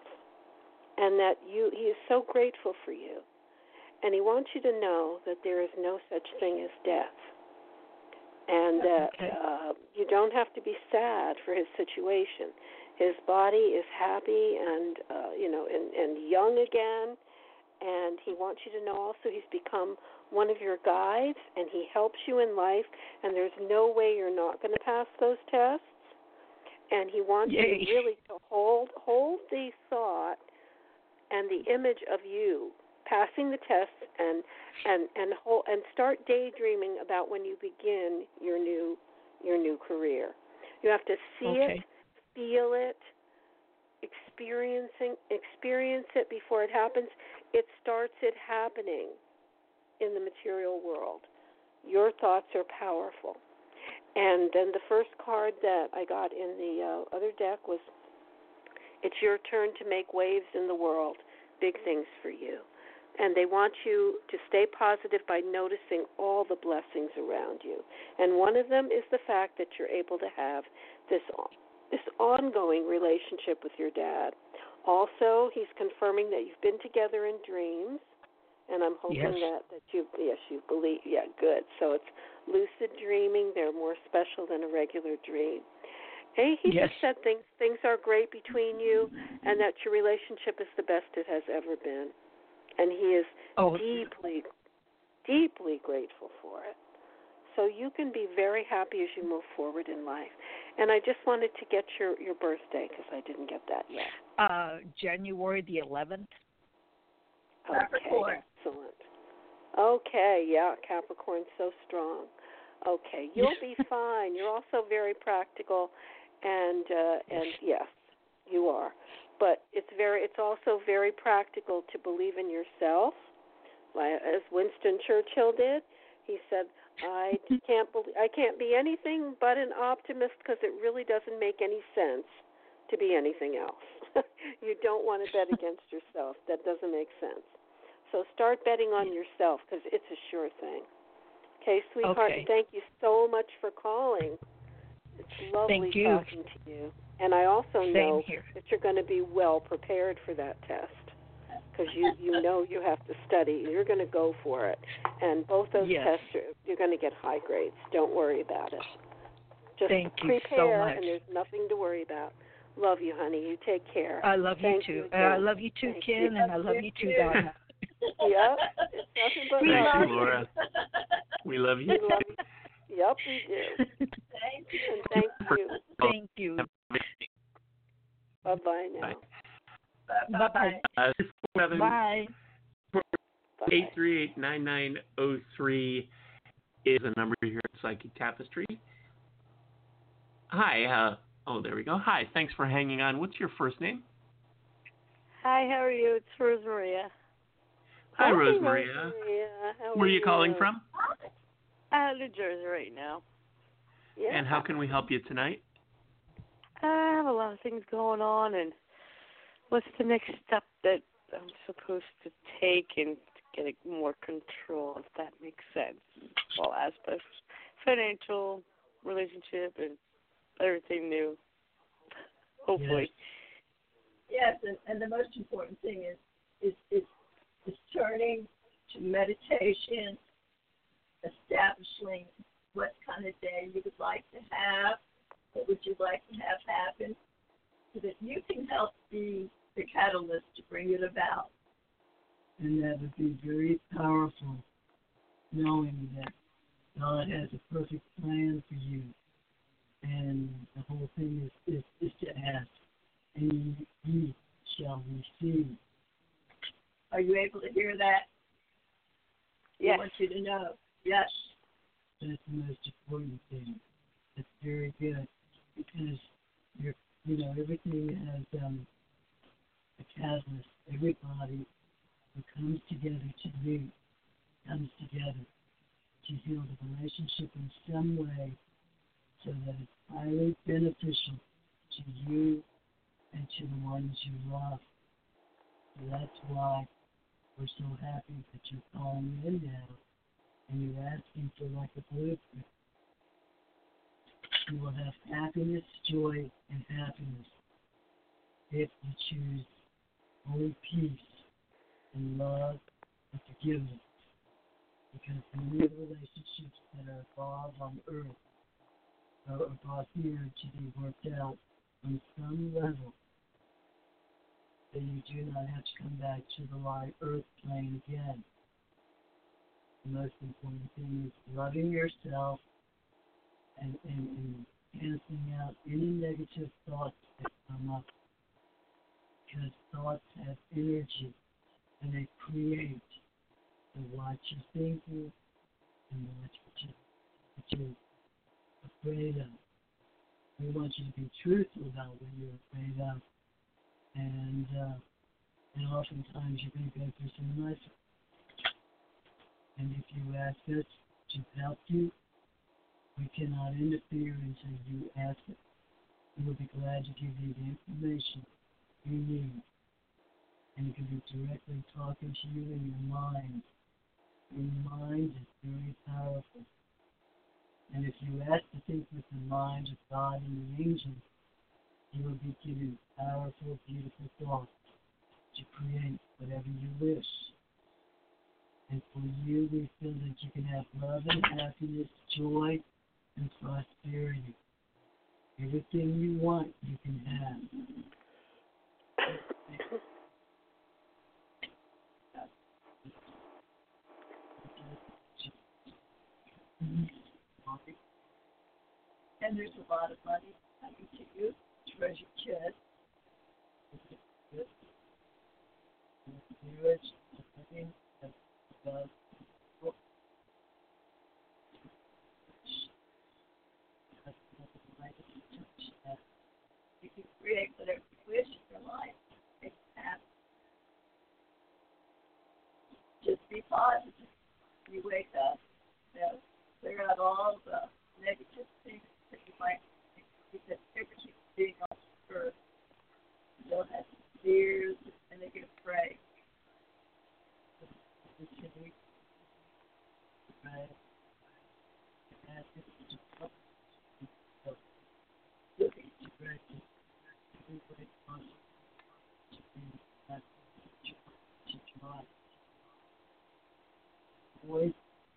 And that you he is so grateful for you and he wants you to know that there is no such thing as death. And that Okay. uh, you don't have to be sad for his situation. His body is happy and uh, you know and, and young again. And he wants you to know also he's become one of your guides and he helps you in life. And there's no way you're not going to pass those tests. And he wants Yay. you really to hold hold the thought and the image of you passing the tests and and and hold, and start daydreaming about when you begin your new your new career. You have to see Okay. it, feel it, experiencing experience it before it happens. It starts it happening in the material world. Your thoughts are powerful. And then the first card that I got in the uh, other deck was It's your turn to make waves in the world. Big things for you. And they want you to stay positive by noticing all the blessings around you. And one of them is the fact that you're able to have this this ongoing relationship with your dad. Also, he's confirming that you've been together in dreams, and I'm hoping Yes. that that you yes you believe yeah good. So it's lucid dreaming. They're more special than a regular dream. Hey, he Yes. just said things things are great between you, and that your relationship is the best it has ever been, and he is Oh, deeply, deeply grateful for it. So you can be very happy as you move forward in life. And I just wanted to get your your birthday because I didn't get that yet. uh, January the 11th. Capricorn. Okay, excellent. Okay, yeah, Capricorn's so strong. Okay, you'll be fine. You're also very practical, and uh, and yes, you are. But it's very, it's also very practical to believe in yourself, like as Winston Churchill did. He said, "I can't believe, I can't be anything but an optimist because it really doesn't make any sense to be anything else. you don't want to bet against yourself. That doesn't make sense. So start betting on yourself because it's a sure thing. Okay, sweetheart. Okay. Thank you so much for calling. It's lovely Thank you. talking to you. And I also Same know here. that you're going to be well prepared for that test because you you know you have to study. You're going to go for it, and both those Yes. tests are, you're going to get high grades. Don't worry about it. Just Thank you so prepare, much. and there's nothing to worry about. Love you, honey. You take care. I love Thank you you too. And I love you too, Thank Ken, you. and I love you too, Donna. Yep, it's nothing but We Thank love. you, love Laura. We love you. We love you. Yep, we do. Thank you. And thank you. Thank you. Bye bye now. Bye. Bye-bye. Uh, Bye. Bye. eight three eight nine nine zero three is the number here at Psychic Tapestry. Hi. Uh, oh, there we go. Hi. Thanks for hanging on. What's your first name? Hi, how are you? It's Rose Maria. Hi, Hi, Rosemaria. Rosemaria. How Where are you calling you? from? I'm New Jersey right now. Yeah. And how can we help you tonight? I have a lot of things going on, and what's the next step that I'm supposed to take and get more control, if that makes sense? All aspects, financial, relationship, and everything new. Hopefully. Yes, and, and the most important thing is is is is turning to meditation, establishing what kind of day you would like to have, what would you like to have happen, so that you can help be the catalyst to bring it about. and that would be very powerful, knowing that God has a perfect plan for you, and the whole thing is is, is to ask, and ye shall receive. Are you able to hear that? Yes. I want you to know. Yes. That's the most important thing. That's very good because you're, you know, everything has um, a catalyst. Everybody who comes together to meet comes together to heal the relationship in some way so that it's highly beneficial to you and to the ones you love. So that's why we're so happy that you're calling in now and you're asking for like a blueprint. You will have happiness, joy, and happiness if you choose only peace and love and forgiveness. Because many of relationships that are involved on earth are brought here to be worked out on some level that you do not have to come back to the light earth plane again. The most important thing is loving yourself and, and, and canceling out any negative thoughts that come up. Because thoughts have energy and they create. So watch your thinking and watch what, you, you're afraid of. We want you to be truthful about what you're afraid of. And uh, and oftentimes you're going to go through some life. And if you ask us to help you We cannot interfere until you ask it. We will be glad to give you the information you need. And it can be directly talking to you in your mind. Your mind is very powerful. And if you ask to think with the mind of God and the angels, you will be given powerful, beautiful thoughts to create whatever you wish. And for you, we feel that you can have love and happiness, joy, and prosperity. Everything you want, you can have. And there's a lot of money coming to you, treasure chest love. You can create whatever you wish your life. Make it happen. Just be positive. You wake up, you know, clear out all the negative things that you might think because everything's being on earth. You don't have fears and they get afraid. Voice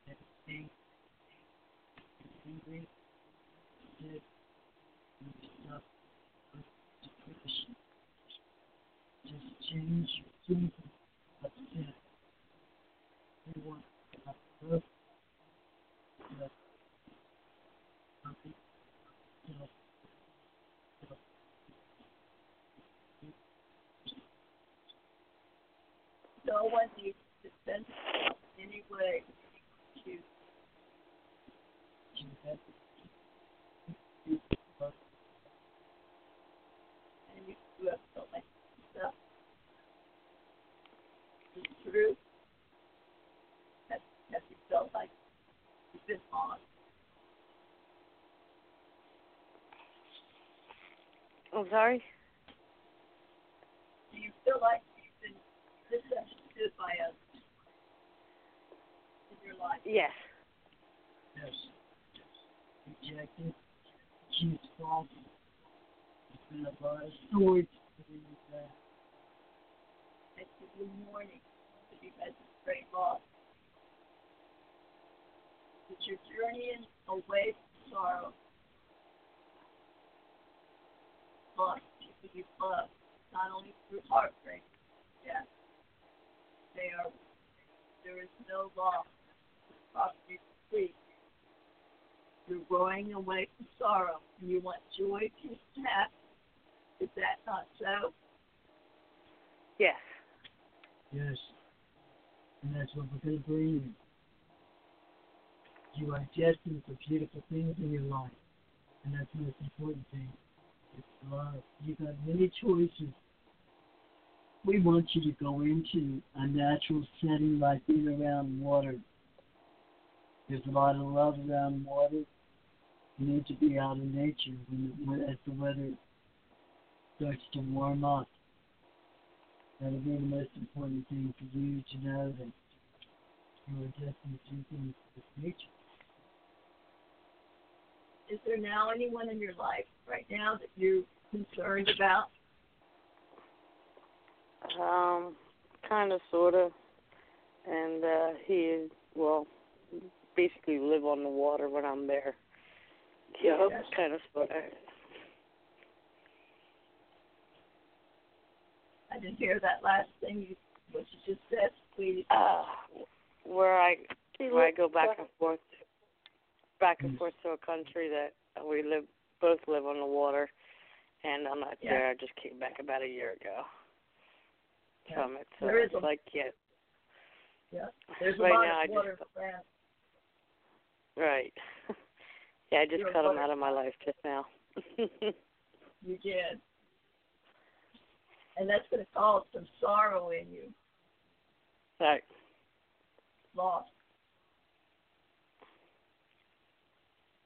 and think, angry, stuff. Just change your thinking, upset. We want to have love, love, happy, love, love. One needs to send themselves in any way to You have and you do have so much stuff. It's true. Have, have you felt like you've been on? I'm sorry? Do you feel like you've been misunderstood by others in your life? Yes. Yes. Rejected. Accused false. There's been a lot of swords putting in that. Thank you good morning that you've had great loss. That you're journeying away from sorrow. Lost people you love, not only through heartbreak, death. They are there is no loss. Property complete. You're growing away from sorrow and you want joy, peace, and happiness. Is that not so? Yes. Yes. And that's what we're going to bring you. You are destined for beautiful things in your life. And that's the most important thing. It's love. You've got many choices. We want you to go into a natural setting like being around water. There's a lot of love around water. You need to be out in nature when, when as the weather starts to warm up. That'll be the most important thing for you to know that you are do things with nature. Is there now anyone in your life right now that you're concerned about? Um, kind of, sort of. And uh, he well, basically live on the water when I'm there. Yeah, Yes. kind of, sort of. I didn't hear that last thing you what you just said, please. Uh, where I where I go back and forth, back and forth to a country that we live both live on the water, and I'm not Yeah. there. I just came back about a year ago Yeah. from it, so uh, There it's a- like yeah, Yeah. There's a Right lot now, I of just- water right. yeah, I just You're cut right. out of my life just now. You did. And that's going to cause some sorrow in you, right. loss.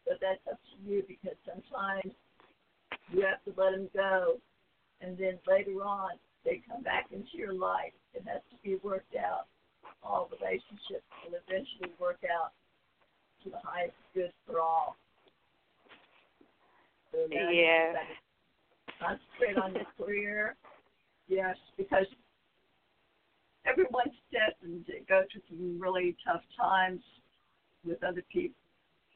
But that's up to you because sometimes you have to let them go, and then later on they come back into your life. It has to be worked out. All relationships will eventually work out to the highest good for all. So Yeah. Concentrate on your career. Yes, because everyone's destined to go through some really tough times with other people.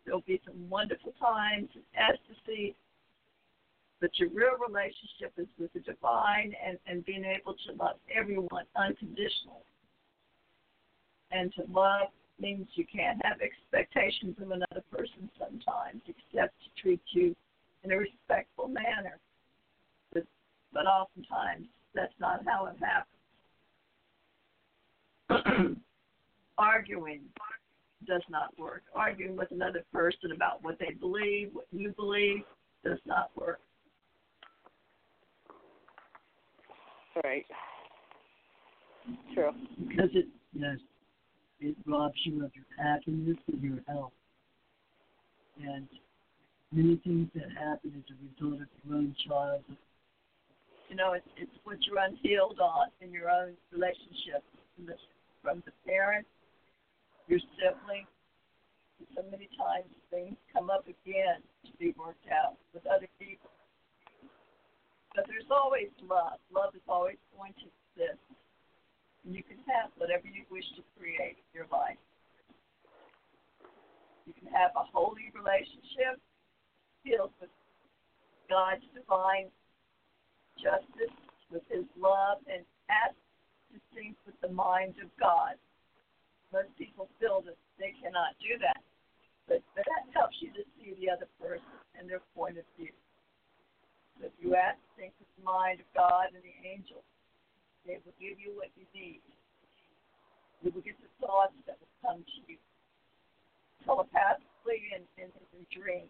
There'll be some wonderful times, ecstasy, but your real relationship is with the divine and, and being able to love everyone unconditionally. And to love means you can't have expectations of another person sometimes, except to treat you in a respectful manner. But, but oftentimes, that's not how it happens. Arguing does not work. Arguing with another person about what they believe, what you believe, does not work. Right. True. Because it Yes, it robs you of your happiness and your health. And many things that happen as a result of your own childhood. you know, it's it's what you're unhealed on in your own relationship from the, from the parents, your siblings. So many times things come up again to be worked out with other people. But there's always love. Love is always going to exist. You can have whatever you wish to create in your life. You can have a holy relationship filled with God's divine justice, with his love, and act to think with the mind of God. Most people feel that they cannot do that. But, that helps you to see the other person and their point of view. So if you act sync with the mind of God and the angels, they will give you what you need. You will get the thoughts that will come to you telepathically and in, in, in dreams.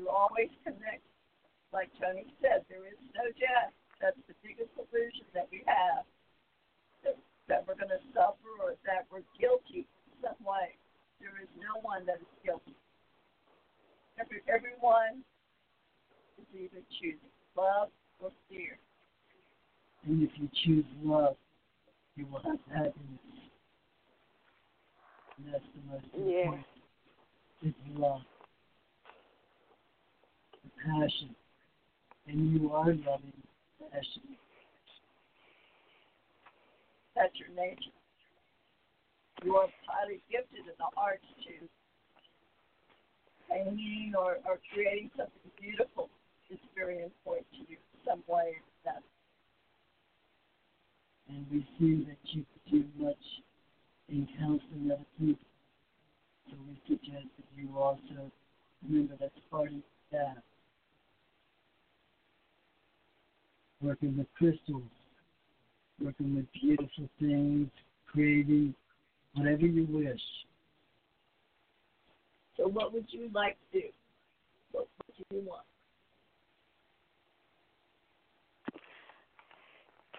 You always connect like Toni said, there is no death. That's the biggest illusion that we have. That, we're going to suffer or that we're guilty in some way. There is no one that is guilty. Every, everyone is either choosing love or fear. And if you choose love, you will have happiness. And that's the most Yeah. important. Is love. The passion. And you are loving passion. That's your nature. You are highly gifted in the arts too. Painting or, or creating something beautiful is very important to you in some way or another. And we see that you do much in counseling other people. So we suggest that you also remember that's part of that. Working with crystals, working with beautiful things, creating whatever you wish. So what would you like to do? What, what do you want?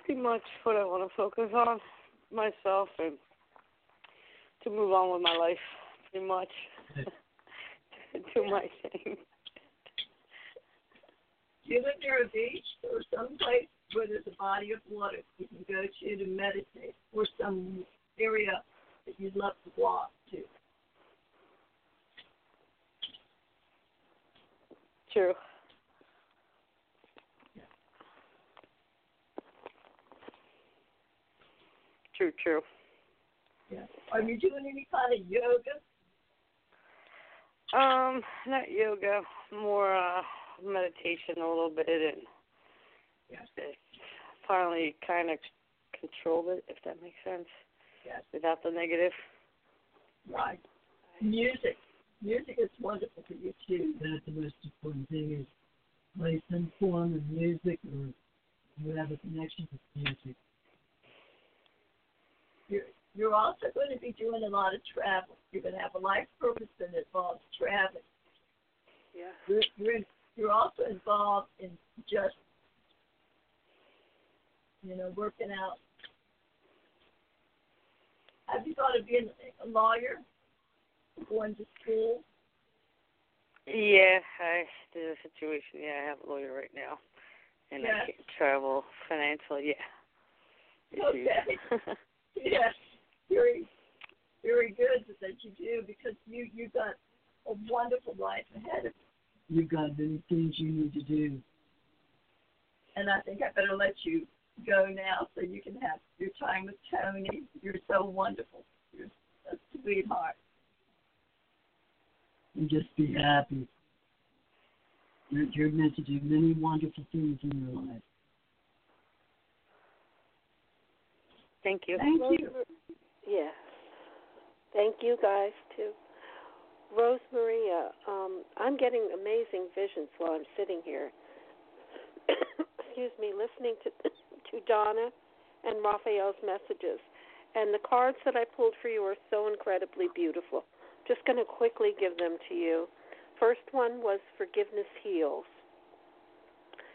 Pretty much what I want to focus on myself and to move on with my life. Pretty much. do my thing. Do you live near a beach or someplace where there's a body of water you can go to to meditate or some area that you'd love to walk to? True. True, true. Yeah. Are you doing any kind of yoga? Um, not yoga, more uh meditation a little bit and Yes. finally kind of control it, if that makes sense, Yes. without the negative. Right. Music. Music is wonderful for you too. That's the most important thing is play some form of music or you have a connection with music. You're, you're also going to be doing a lot of travel. You're going to have a life purpose that involves traveling. Yeah. You're, you're, in, you're also involved in just, you know, working out. Have you thought of being a lawyer? Going to school? Yeah, I there's a situation. Yeah, I have a lawyer right now, and Yeah. I can't travel financially. Yeah. Okay. yes, very, very good that you do because you you got a wonderful life ahead of you. You've got the things you need to do. And I think I better let you go now so you can have your time with Toni. You're so wonderful. You're a sweetheart. and just be happy. You're, you're meant to do many wonderful things in your life. Thank you. Thank you. Yes. Thank you guys too. Rose Maria, um, I'm getting amazing visions while I'm sitting here. Excuse me, listening to to Donna and Raphael's messages. And the cards that I pulled for you are so incredibly beautiful. Just going to quickly give them to you. First one was forgiveness heals.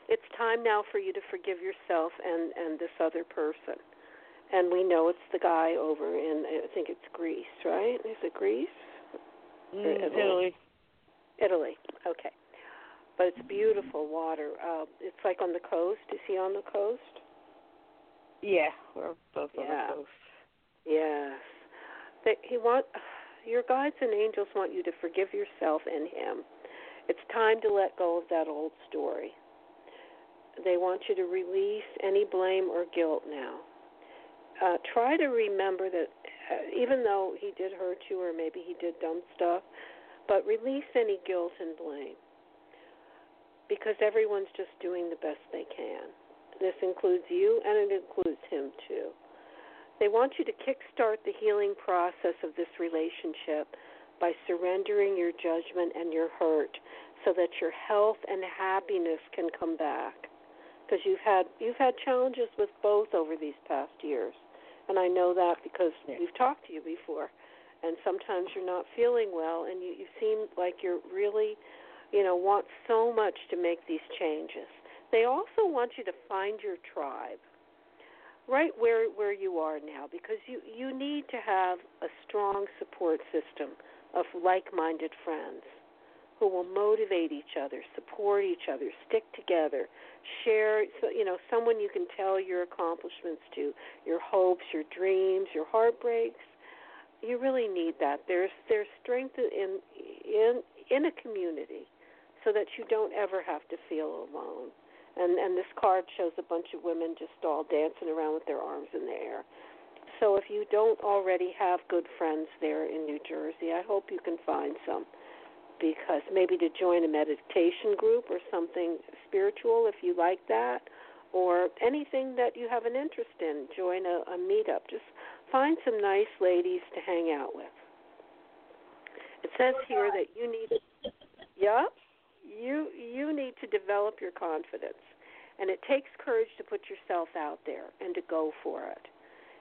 It's time now for you to forgive yourself and and this other person and we know it's the guy over in I think it's Greece, right? Is it Greece? Mm, Italy. Italy. Italy. Okay. But it's beautiful water. Uh, it's like on the coast. Is he on the coast? Yeah, we're both on Yeah. the coast. Yes. They, he want your guides and angels want you to forgive yourself and him. It's time to let go of that old story. They want you to release any blame or guilt now. Uh, try to remember that uh, even though he did hurt you or maybe he did dumb stuff, but release any guilt and blame because everyone's just doing the best they can. This includes you and it includes him too. They want you to kickstart the healing process of this relationship by surrendering your judgment and your hurt so that your health and happiness can come back. Because you've had you've had challenges with both over these past years. And I know that because Yeah. we've talked to you before. And sometimes you're not feeling well and you, you seem like you're really you know, want so much to make these changes. They also want you to find your tribe right where where you are now because you you need to have a strong support system of like-minded friends who will motivate each other, support each other, stick together, share so you know someone you can tell your accomplishments to, your hopes, your dreams, your heartbreaks. You really need that. There's there's strength in in in a community so that you don't ever have to feel alone and and this card shows a bunch of women just all dancing around with their arms in the air. So if you don't already have good friends there in New Jersey, I hope you can find some because maybe to join a meditation group or something spiritual if you like that or anything that you have an interest in, join a, a meetup. Just find some nice ladies to hang out with. It says here that you need yeah, you you need to develop your confidence and it takes courage to put yourself out there and to go for it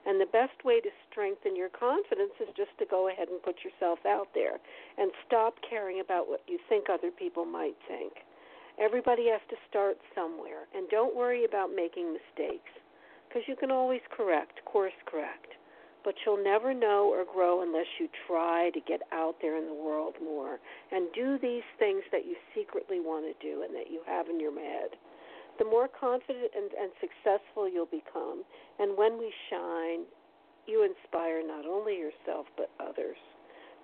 and the best way to strengthen your confidence is just to go ahead and put yourself out there and stop caring about what you think other people might think everybody has to start somewhere and don't worry about making mistakes because you can always correct course correct but you'll never know or grow unless you try to get out there in the world more and do these things that you secretly want to do and that you have in your head. The more confident and, and successful you'll become, and when we shine, you inspire not only yourself but others.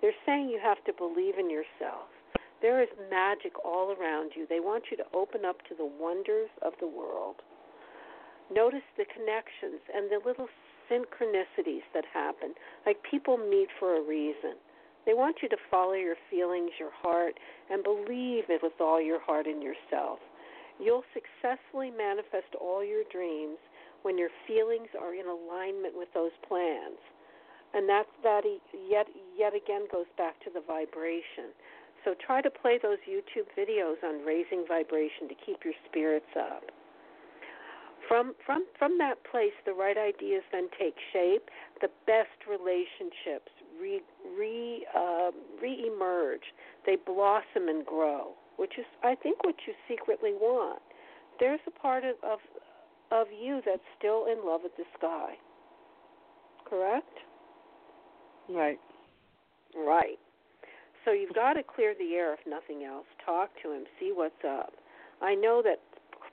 They're saying you have to believe in yourself. There is magic all around you. They want you to open up to the wonders of the world. Notice the connections and the little synchronicities that happen. Like people meet for a reason. They want you to follow your feelings, your heart, and believe it with all your heart in yourself. You'll successfully manifest all your dreams when your feelings are in alignment with those plans. And that's that yet yet again goes back to the vibration. So try to play those YouTube videos on raising vibration to keep your spirits up from from from that place the right ideas then take shape the best relationships re re uh, re-emerge they blossom and grow which is i think what you secretly want there's a part of of, of you that's still in love with the sky correct Right. Right. So you've got to clear the air if nothing else. Talk to him, see what's up. I know that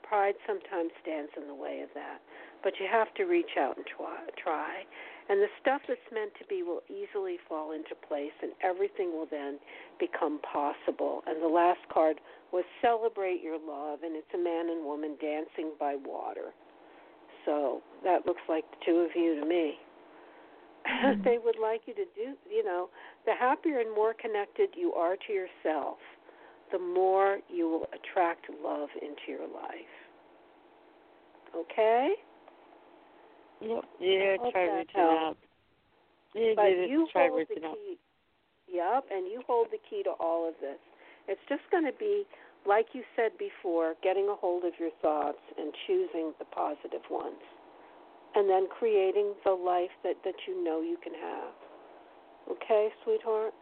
pride sometimes stands in the way of that, but you have to reach out and try. try. And the stuff that's meant to be will easily fall into place, and everything will then become possible. And the last card was celebrate your love, and it's a man and woman dancing by water. So that looks like the two of you to me. Mm-hmm. they would like you to do, you know, the happier and more connected you are to yourself, the more you will attract love into your life. Okay? Yep. Yeah, try reaching out. Yeah, but you hold the key. Yep, and you hold the key to all of this. It's just going to be, like you said before, getting a hold of your thoughts and choosing the positive ones, and then creating the life that that you know you can have. Okay, sweetheart.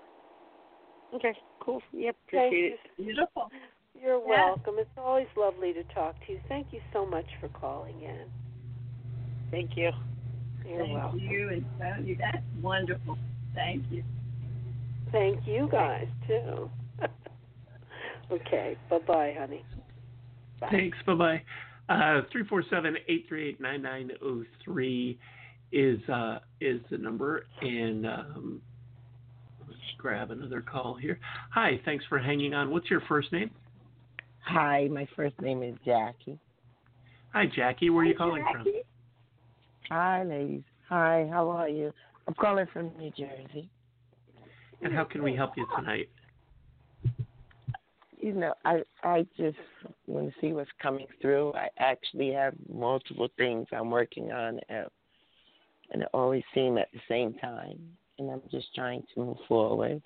Okay, cool. Yep, appreciate it. Beautiful. You're yeah. welcome. It's always lovely to talk to you. Thank you so much for calling in. Thank you. You're Thank welcome. you and Toni. That's wonderful. Thank you. Thank you guys too. okay. Bye bye, honey. Bye. Thanks. Bye bye. Uh, three four seven eight three eight nine nine zero oh three is uh, is the number, and um, let's grab another call here. Hi, thanks for hanging on. What's your first name? Hi, my first name is Jackie. Hi, Jackie. Where are you calling Jackie. from? Hi, ladies. Hi, how are you? I'm calling from New Jersey. And how can we help you tonight? You know, I I just want to see what's coming through. I actually have multiple things I'm working on, at, and it always seem at the same time. And I'm just trying to move forward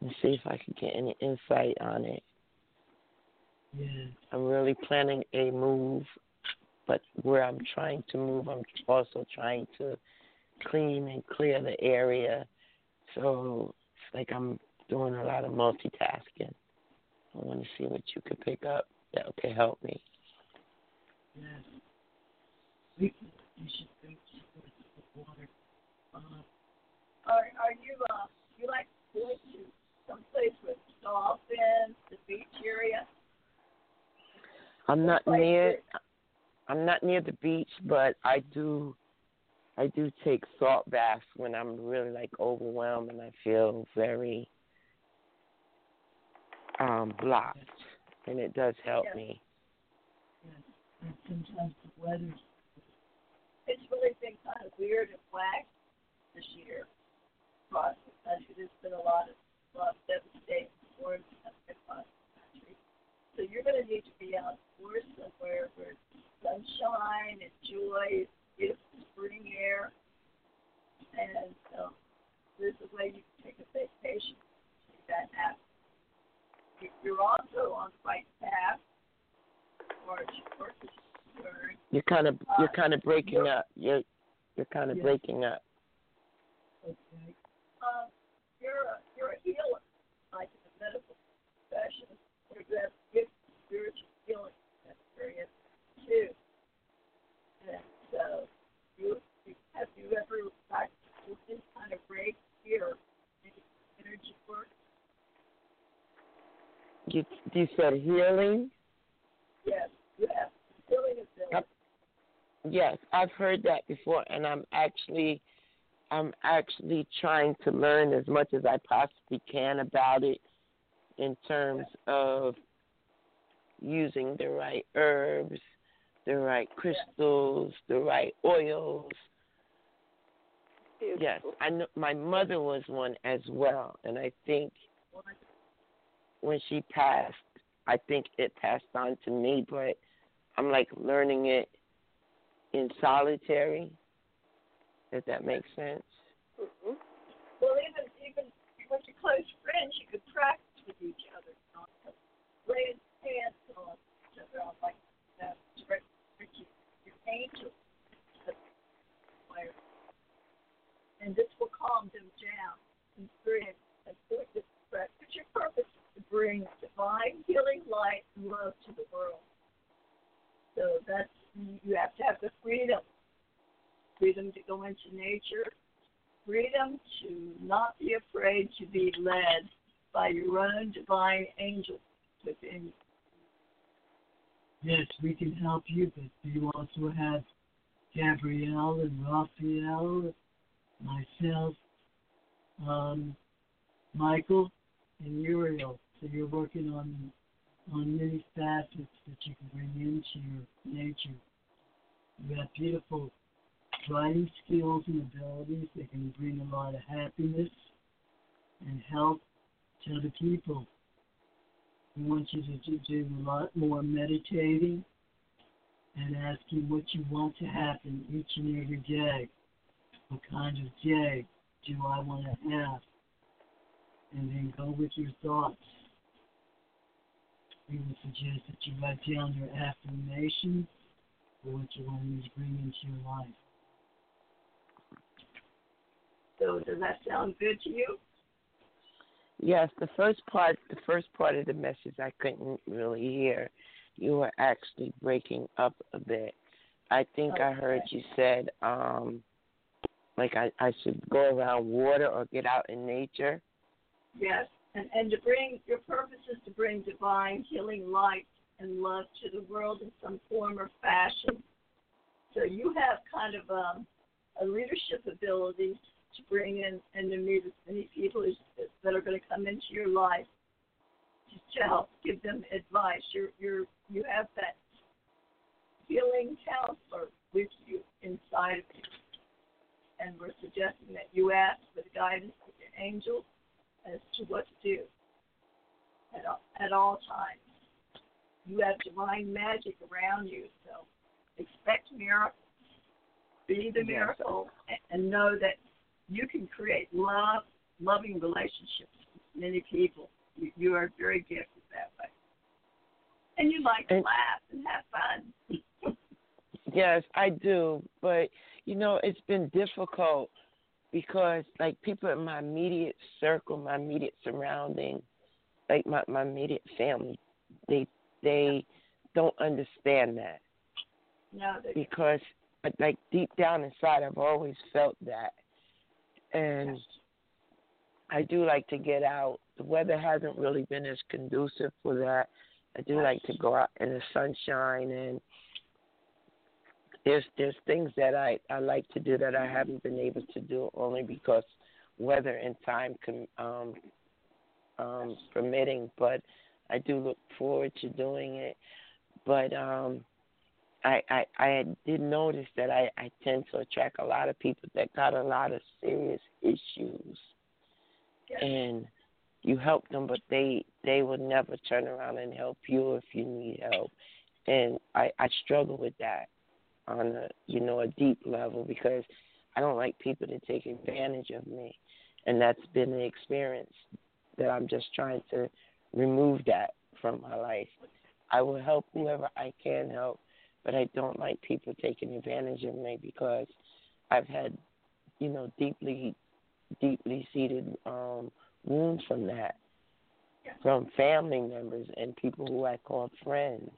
and see if I can get any insight on it. Yeah. I'm really planning a move, but where I'm trying to move, I'm also trying to clean and clear the area. So it's like I'm doing a lot of multitasking. I want to see what you could pick up that could help me. Yes. You should drink water. Uh, are are you uh you like going to someplace with dolphins, the beach area? I'm not near. I'm not near the beach, but I do. I do take salt baths when I'm really like overwhelmed and I feel very um blocked, and it does help yes. me. Yes. And sometimes the weather. It's really been kind of weird and whack this year across the country. There's been a lot of a lot of devastating storms across the country. So you're going to need to be outdoors somewhere where sunshine and joy, beautiful spring air, and um, there's a way you can take a vacation. Make that happen. You're also on the right path. Or You're you're kind of you're Uh, kind of breaking you're- up. You're you're kind of Yeah. breaking up. Okay. um, you're a you're a healer, like in the medical profession, where you have good spiritual healing experience too. And so, you, have you ever practiced this kind of break here, energy work? You you said healing. Yes, have healing. Yep. Yes, I've heard that before, and I'm actually, I'm actually trying to learn as much as I possibly can about it, in terms of using the right herbs, the right crystals, the right oils. Beautiful. Yes, I know my mother was one as well, and I think when she passed, I think it passed on to me, but I'm like learning it in solitary. If that makes sense. hmm Well, even even with your close friends, you could practice with each other. Laying hands on each other, like uh, direct your, your angels, and this will calm them down and bring and put this practice. Your purpose is to bring divine healing light and love to the world. So that's you have to have the freedom, freedom to go into nature, freedom to not be afraid to be led by your own divine angel within you. Yes, we can help you, but you also have Gabrielle and Raphael, myself, um, Michael, and Uriel. So you're working on on many facets that you can bring into your nature. You have beautiful writing skills and abilities that can bring a lot of happiness and help to other people. We want you to do a lot more meditating and asking what you want to happen each and every day. What kind of day do I want to have? And then go with your thoughts. We would suggest that you write down your affirmations for what you want to bring into your life. So does that sound good to you? Yes, the first part, the first part of the message I couldn't really hear. You were actually breaking up a bit. I think okay. I heard you said, um, like I, I should go around water or get out in nature. Yes, and and to bring your purpose is to bring divine healing light and love to the world in some form or fashion. So you have kind of um, a leadership ability to bring in and to meet as many people as, that are going to come into your life to help give them advice. You're you're you have that healing counselor with you inside of you, and we're suggesting that you ask for the guidance of your angels as to what to do at all, at all times. You have divine magic around you, so expect miracles. Be the miracle, and know that you can create love, loving relationships with many people. You, you are very gifted that way. And you like to and, laugh and have fun. yes, I do. But, you know, it's been difficult because, like, people in my immediate circle, my immediate surrounding, like my, my immediate family, they they don't understand that. No, because, like, deep down inside, I've always felt that and I do like to get out. The weather hasn't really been as conducive for that. I do like to go out in the sunshine and there's there's things that I I like to do that I haven't been able to do only because weather and time can um um permitting, but I do look forward to doing it. But um I, I I did notice that I, I tend to attract a lot of people that got a lot of serious issues, and you help them, but they they will never turn around and help you if you need help, and I I struggle with that on a you know a deep level because I don't like people to take advantage of me, and that's been the experience that I'm just trying to remove that from my life. I will help whoever I can help but I don't like people taking advantage of me because I've had, you know, deeply, deeply seated um, wounds from that, from family members and people who I call friends.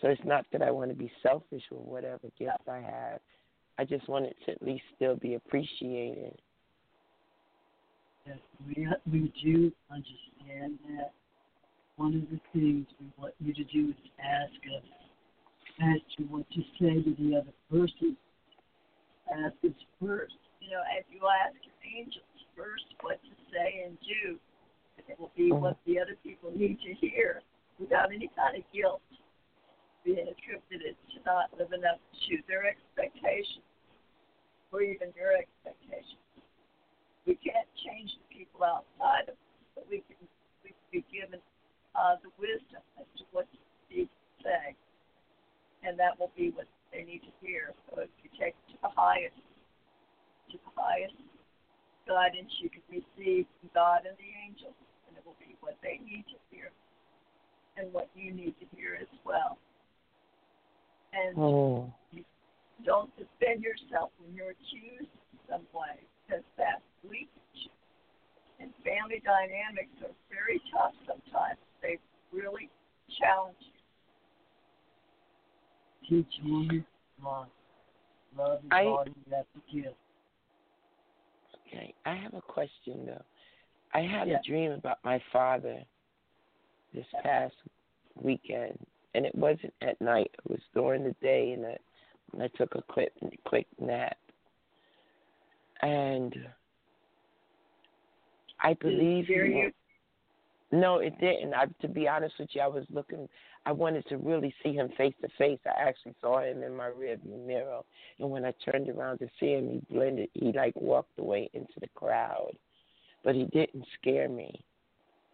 So it's not that I want to be selfish with whatever gift I have. I just want it to at least still be appreciated. Yes, we we do understand that. One of the things we want you to do is ask us as to what to say to the other person. Ask us first. You know, if you ask your angels first what to say and do, it will be what the other people need to hear without any kind of guilt being attributed to not living up to their expectations or even your expectations. We can't change the people outside of us, but we can, we can be given uh, the wisdom as to what to say and that will be what they need to hear. So if you take it to the highest, to the highest guidance you can receive from God and the angels, and it will be what they need to hear and what you need to hear as well. And oh. you don't defend yourself when you're accused in some way, because that's weakness. And family dynamics are very tough sometimes. They really challenge you love. Is I, all you have to give. Okay, I have a question though. I had a dream about my father this past weekend, and it wasn't at night. It was during the day, and I, and I took a quick quick nap. And I believe you? No, it didn't. I, to be honest with you, I was looking. I wanted to really see him face to face. I actually saw him in my rearview mirror, and when I turned around to see him, he blended. He like walked away into the crowd, but he didn't scare me.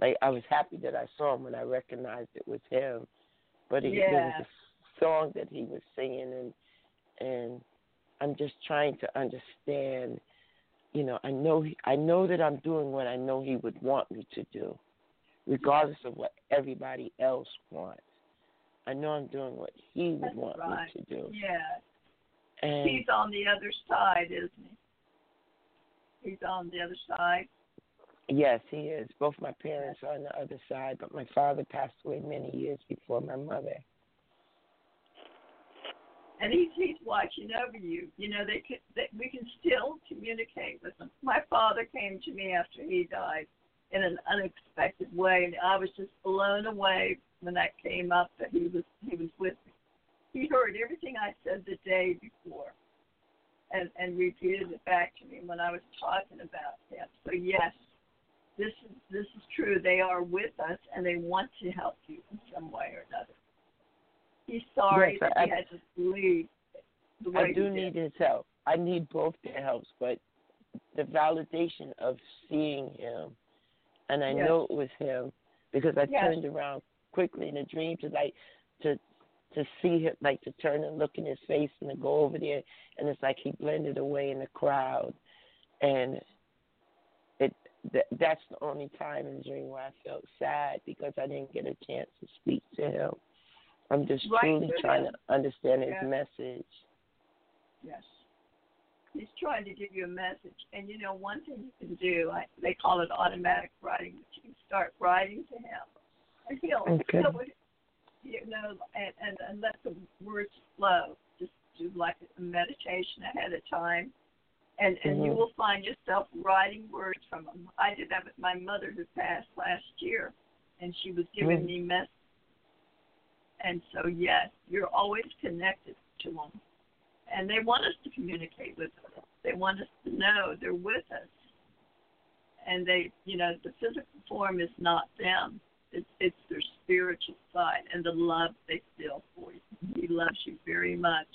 Like I was happy that I saw him when I recognized it was him, but he, yeah. there was a song that he was singing, and and I'm just trying to understand. You know, I know he, I know that I'm doing what I know he would want me to do regardless of what everybody else wants. I know I'm doing what he would That's want right. me to do. Yeah. And He's on the other side, isn't he? He's on the other side. yes, he is. Both my parents are on the other side, but my father passed away many years before my mother. and he's he's watching over you. You know, they can they, we can still communicate with him. My father came to me after he died in an unexpected way, and I was just blown away when that came up that he was he was with me. He heard everything I said the day before, and and repeated it back to me when I was talking about him. So yes, this is this is true. They are with us, and they want to help you in some way or another. He's sorry Yes, that I- he had to leave the way I do need his help. I need both their helps, but the validation of seeing him, and I Yes. know it was him because I Yes. turned around quickly in a dream to like to to see him, like to turn and look in his face and to go over there, and it's like he blended away in the crowd, and it th- that's the only time in the dream where I felt sad because I didn't get a chance to speak to him. I'm just Right truly trying him. to understand his Yeah. message. Yes. He's trying to give you a message. And you know, one thing you can do, I, they call it automatic writing, but you can start writing to him. And he'll, Okay. he'll you know, and, and, and let the words flow. Just do like a meditation ahead of time. And and you Mhm. will find yourself writing words from him. I did that with my mother who passed last year, and she was giving Mhm. me messages. And so, yes, you're always connected to them and they want us to communicate with them. They want us to know they're with us, and they, you know, the physical form is not them. It's it's their spiritual side and the love they feel for you. He loves you very much,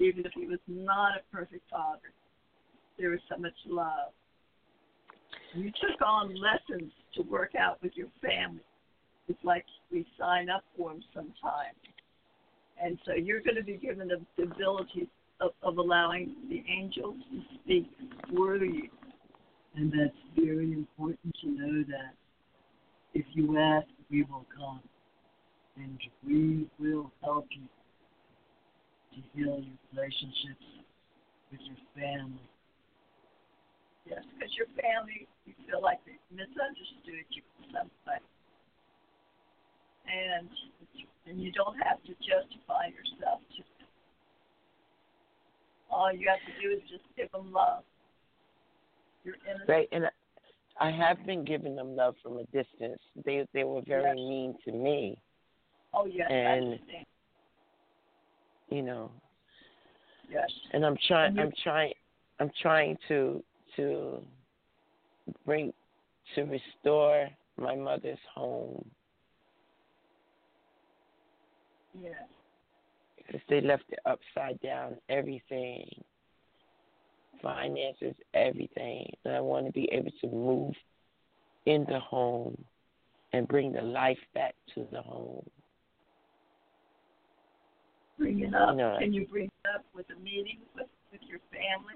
even if he was not a perfect father. There was so much love. You took on lessons to work out with your family. It's like we sign up for them sometimes and so you're going to be given the, the ability of, of allowing the angels to speak through you. And that's very important to know that if you ask, we will come. And we will help you to heal your relationships with your family. Yes, because your family, you feel like they misunderstood you in some way. And, and you don't have to justify yourself to them. All you have to do is just give them love. You're innocent. Right, and I have been giving them love from a distance. They they were very Yes. mean to me, Oh, yes, I and- you know. Yes. And I'm trying. I'm trying. I'm trying to to bring to restore my mother's home Yes. because they left it upside down. Everything, finances, everything, and I want to be able to move in the home and bring the life back to the home. Bring it up. No. Can you bring it up with a meeting with, with your family?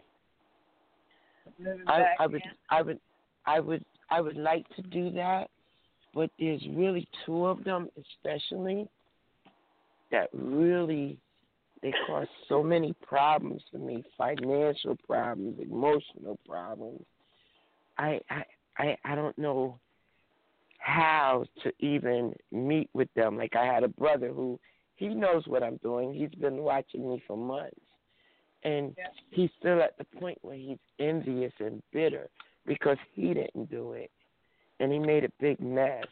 I, I would? I would I would I would like to do that, but there's really two of them especially that really they cause so many problems for me, financial problems, emotional problems. I I I, I don't know how to even meet with them. Like I had a brother who he knows what I'm doing. He's been watching me for months. And Yes. he's still at the point where he's envious and bitter because he didn't do it. And he made a big mess.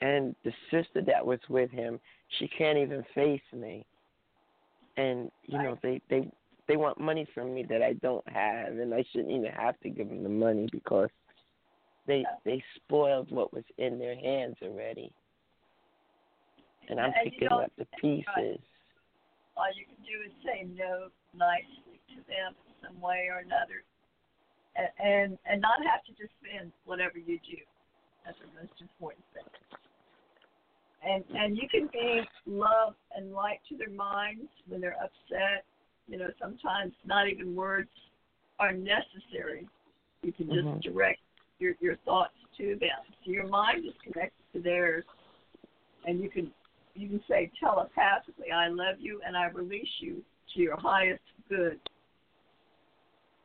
And the sister that was with him, she can't even face me. And you know, they they they want money from me that I don't have, and I shouldn't even have to give them the money because they they spoiled what was in their hands already. And I'm And picking up the pieces. All you can do is say no nicely to them some way or another, and and, and not have to defend whatever you do. That's the most important thing. And and you can be love and light to their minds when they're upset. You know, sometimes not even words are necessary. You can just Mhm. direct your your thoughts to them. So your mind is connected to theirs, and you can you can say telepathically, "I love you," and I release you to your highest good.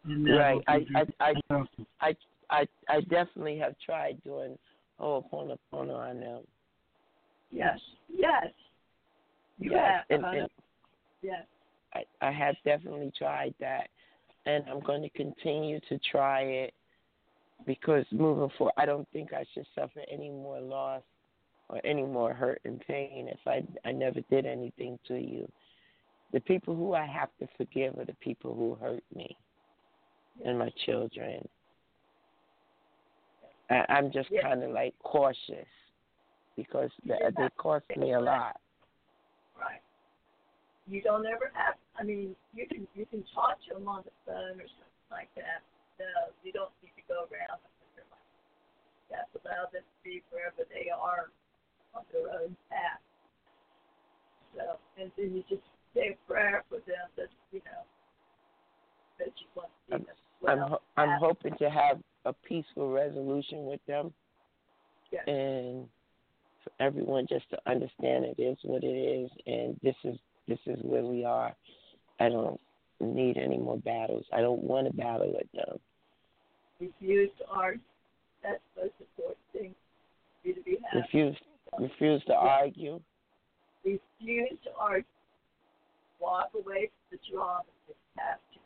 Right. I, I I. I I I definitely have tried doing Ho'oponopono on them. Yes, yes, yes, and, and yes, I, I have definitely tried that, and I'm going to continue to try it because moving forward, I don't think I should suffer any more loss or any more hurt and pain if I I never did anything to you. The people who I have to forgive are the people who hurt me and my children. I, I'm just Yeah. kind of like cautious because they, they cost me a lot. right. You don't ever have. I mean, you can you can talk to them on the phone or something like that. No, you don't need to go around That's their life. You have to allow them to be wherever they are on their own path. So, and then you just say a prayer for them that you know that you want to see them I'm ho- I'm hoping to have a peaceful resolution with them Yes. and for everyone just to understand it is what it is and this is this is where we are. I don't need any more battles. I don't want to battle with them. refuse to argue. That's the most important thing for you to be happy. Refuse refuse to argue. Refuse to argue. Walk away from the drama if you have to.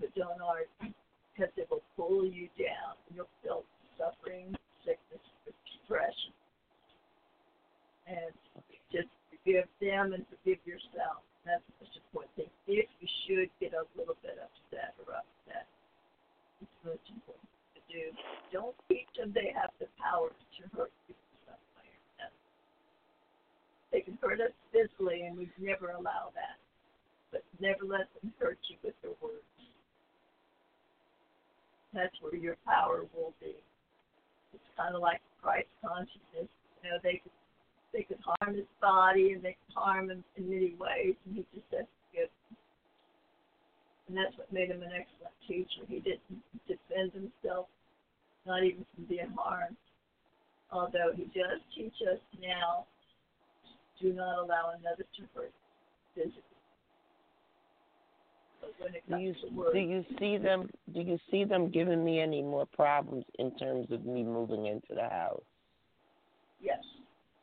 But don't argue because it will pull you down. You'll feel suffering, sickness, depression. And just forgive them and forgive yourself. That's the most important thing. If you should get a little bit upset or upset, it's most important to do. Don't teach them they have the power to hurt you some way or. They can hurt us physically, and we never allow that. But never let them hurt you with their words. That's where your power will be. It's kind of like Christ consciousness. You know, they could they could harm his body and they could harm him in many ways, and he just said forgive them. And that's what made him an excellent teacher. He didn't defend himself, not even from being harmed. Although he does teach us now, do not allow another to hurt physically. Do you do you see them do you see them giving me any more problems in terms of me moving into the house? yes,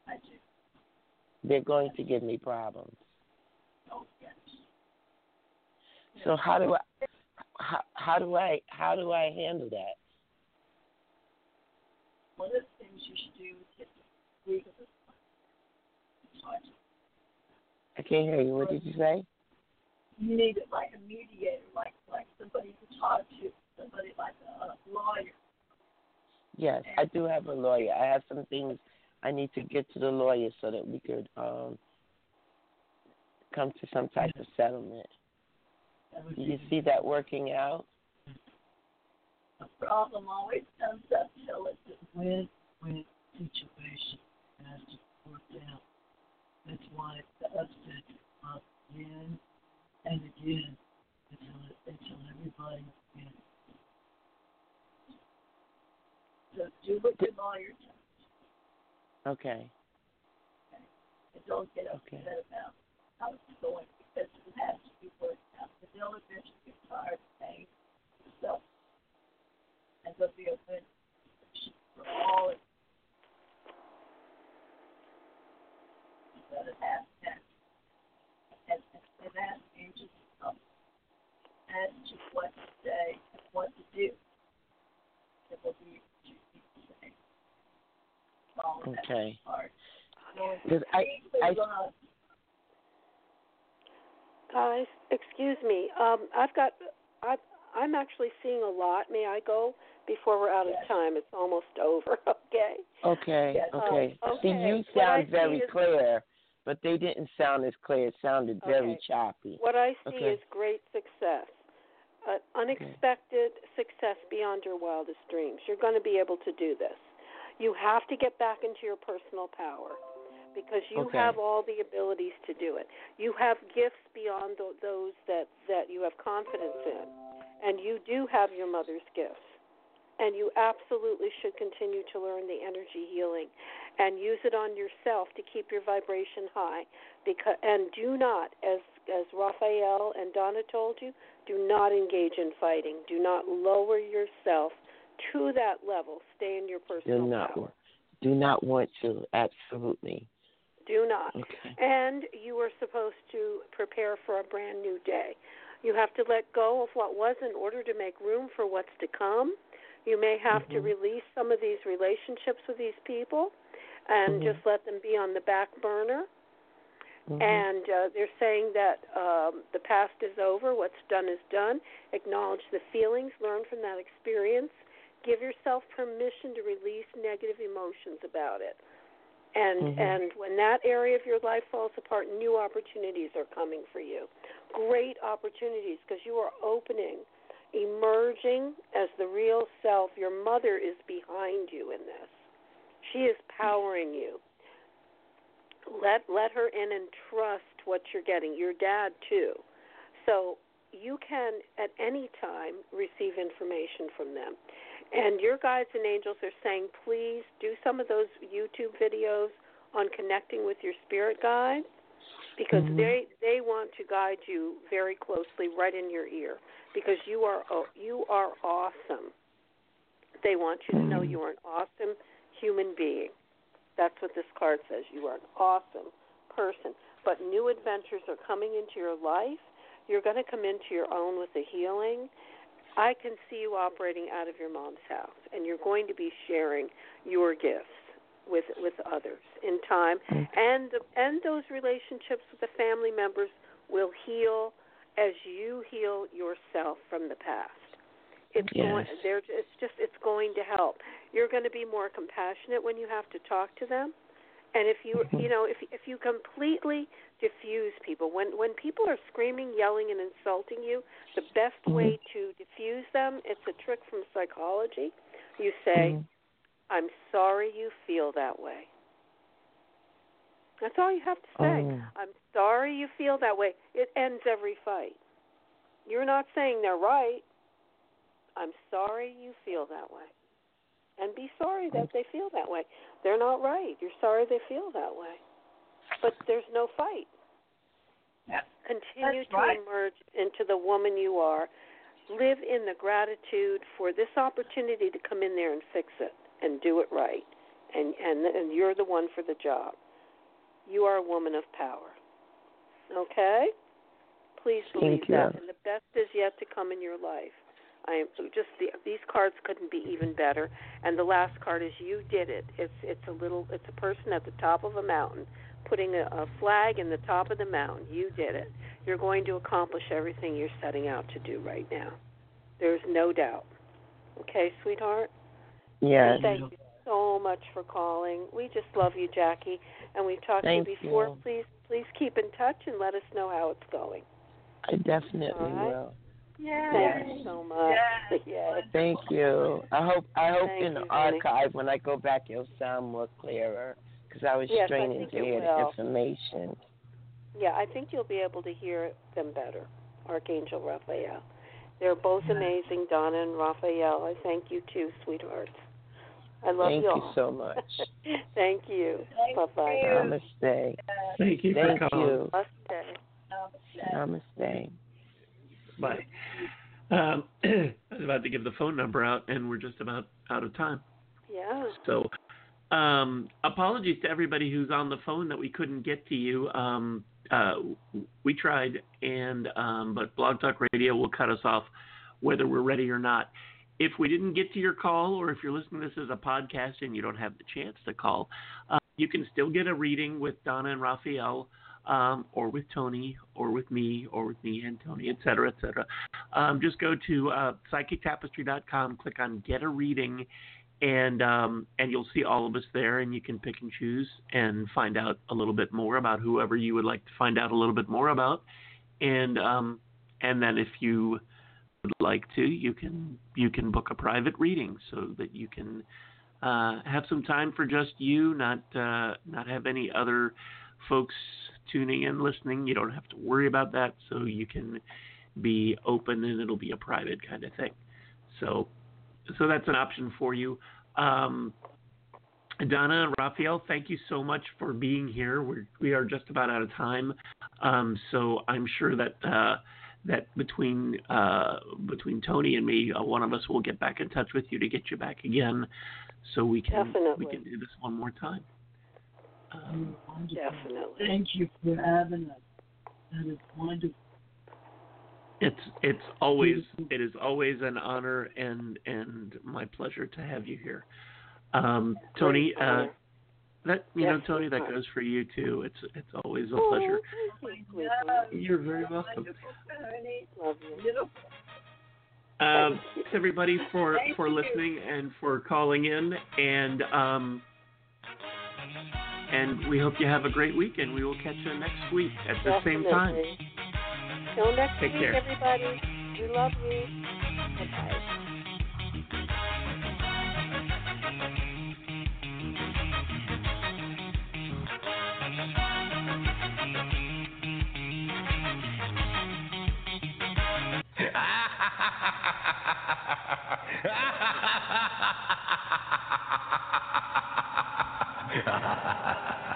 I do. They're going to give me problems. So how do I how, how do I how do I handle that? One of the things you should do is get the legal. I can't hear you. What did you say? you need like a mediator, like like somebody to talk to, somebody like a, a lawyer. Yes, I do have a lawyer. I have some things I need to get to the lawyer so that we could um come to some type of settlement. Do you see that working out? A problem always comes up till it's a win-win situation that has to be worked out. That's why the upset up again and again until until everybody wins. so do what your lawyer tells Okay. and don't get upset Okay. about how it's going because it has to be worked out. But they'll eventually get tired of paying themselves, and there'll be a win for all. of you. But it has to and, and ask angels to help as to what to say and what to do. It will be the same. All of that Okay. Because I, I, Guys, excuse me. Um, I've got. I, I'm actually seeing a lot. May I go before we're out of time? It's almost over. Okay. okay, Yes. okay. Oh, See, you sound very is- clear, but they didn't sound as clear. It sounded very Okay. choppy. What I see Okay. is great success. Uh, unexpected success beyond your wildest dreams. You're going to be able to do this. You have to get back into your personal power because you Okay. have all the abilities to do it. You have gifts beyond th- those that that you have confidence in, and you do have your mother's gifts. And you absolutely should continue to learn the energy healing and use it on yourself to keep your vibration high. Because and do not, as as Raphael and Donna told you, do not engage in fighting. Do not lower yourself to that level. Stay in your Do personal not, power. do not want to. Absolutely. Do not. Okay. And you are supposed to prepare for a brand new day. You have to let go of what was in order to make room for what's to come. You may have to Mhm. release some of these relationships with these people and Mhm. just let them be on the back burner. Mhm. And uh, they're saying that um, the past is over, what's done is done. Acknowledge the feelings, learn from that experience. Give yourself permission to release negative emotions about it. And Mhm. and when that area of your life falls apart, new opportunities are coming for you. Great opportunities because you are opening, emerging as the real self. Your mother is behind you in this. She is powering you let let her in and trust what you're getting your dad too so you can at any time receive information from them and your guides and angels are saying please do some of those youtube videos on connecting with your spirit guides because Mhm. they they want to guide you very closely right in your ear because you are oh, you are awesome they want you to know Mhm. you are an awesome human being that's what this card says. You are an awesome person. But new adventures are coming into your life. You're going to come into your own with the healing. I can see you operating out of your mom's house, and you're going to be sharing your gifts with with others in time. And and those relationships with the family members will heal as you heal yourself from the past. It's going. Yes. They're, it's just. It's going to help. You're going to be more compassionate when you have to talk to them, and if you, Mhm. you know, if if you completely diffuse people, when when people are screaming, yelling, and insulting you, the best way to diffuse them, it's a trick from psychology. You say, Mhm. "I'm sorry you feel that way." That's all you have to say. Oh. I'm sorry you feel that way. It ends every fight. You're not saying they're right. I'm sorry you feel that way. And be sorry that they feel that way. They're not right. You're sorry they feel that way. But there's no fight. Yeah. Continue That's to right. emerge into the woman you are. Live in the gratitude for this opportunity to come in there and fix it and do it right. And and and you're the one for the job. You are a woman of power. Okay? Please believe Thank you. that. And the best is yet to come in your life. I am just the, these cards couldn't be even better. And the last card is you did it. It's it's a little it's a person at the top of a mountain putting a, a flag in the top of the mountain. You did it. You're going to accomplish everything you're setting out to do right now. There's no doubt. Okay, sweetheart? Yes. And thank you so much for calling. We just love you, Jackie. And we've talked Thank to you before. you. Please please keep in touch and let us know how it's going. I definitely All right. will. Yeah. Thank you so much. Yes. Yes. Thank you. I hope I hope Thank in the you, honey. archive when I go back it'll sound more clearer because I was Yes, straining think to it hear the information. Yeah, I think you'll be able to hear them better, Archangel Raphael. They're both amazing, Donna and Raphael. I thank you too, sweethearts. I love Thank you all. Thank you so much. thank you. Thank Bye bye. you. Namaste. Thank you Thank for calling. you. Namaste. Namaste. Bye. Um, I was about to give the phone number out, and we're just about out of time. Yeah. So, um, apologies to everybody who's on the phone that we couldn't get to you. Um, uh, we tried, and um, but Blog Talk Radio will cut us off whether we're ready or not. if we didn't get to your call, or if you're listening to this as a podcast and you don't have the chance to call, uh, you can still get a reading with Donna and Raphael, um, or with Toni, or with me, or with me and Toni, et cetera, et cetera. Um, just go to uh, psychictapestry.com, click on Get a Reading, and um, and you'll see all of us there, and you can pick and choose and find out a little bit more about whoever you would like to find out a little bit more about, and um, and then if you would like to, you can you can book a private reading so that you can uh, have some time for just you, not uh, not have any other folks tuning in, listening. You don't have to worry about that, so you can be open and it'll be a private kind of thing. So so that's an option for you. Um, Donna and Raphael, thank you so much for being here. We're, we are just about out of time, um, so I'm sure that uh, that between uh, between Toni and me, uh, one of us will get back in touch with you to get you back again, so we can Definitely. we can do this one more time. Um, Definitely. Thank you for having us. That is wonderful. It's it's always it is always an honor and and my pleasure to have you here. Um, Toni, uh, that you Yes, know, Toni, that goes for you too. It's it's always a Oh, pleasure. thank you, sweetheart. You're very welcome. Wonderful, you. Beautiful. Um, thanks everybody for Thank for you. listening and for calling in, and um, and we hope you have a great week, and we will catch you next week at the same time. Till next Take week, care. everybody. We love you. Bye-bye.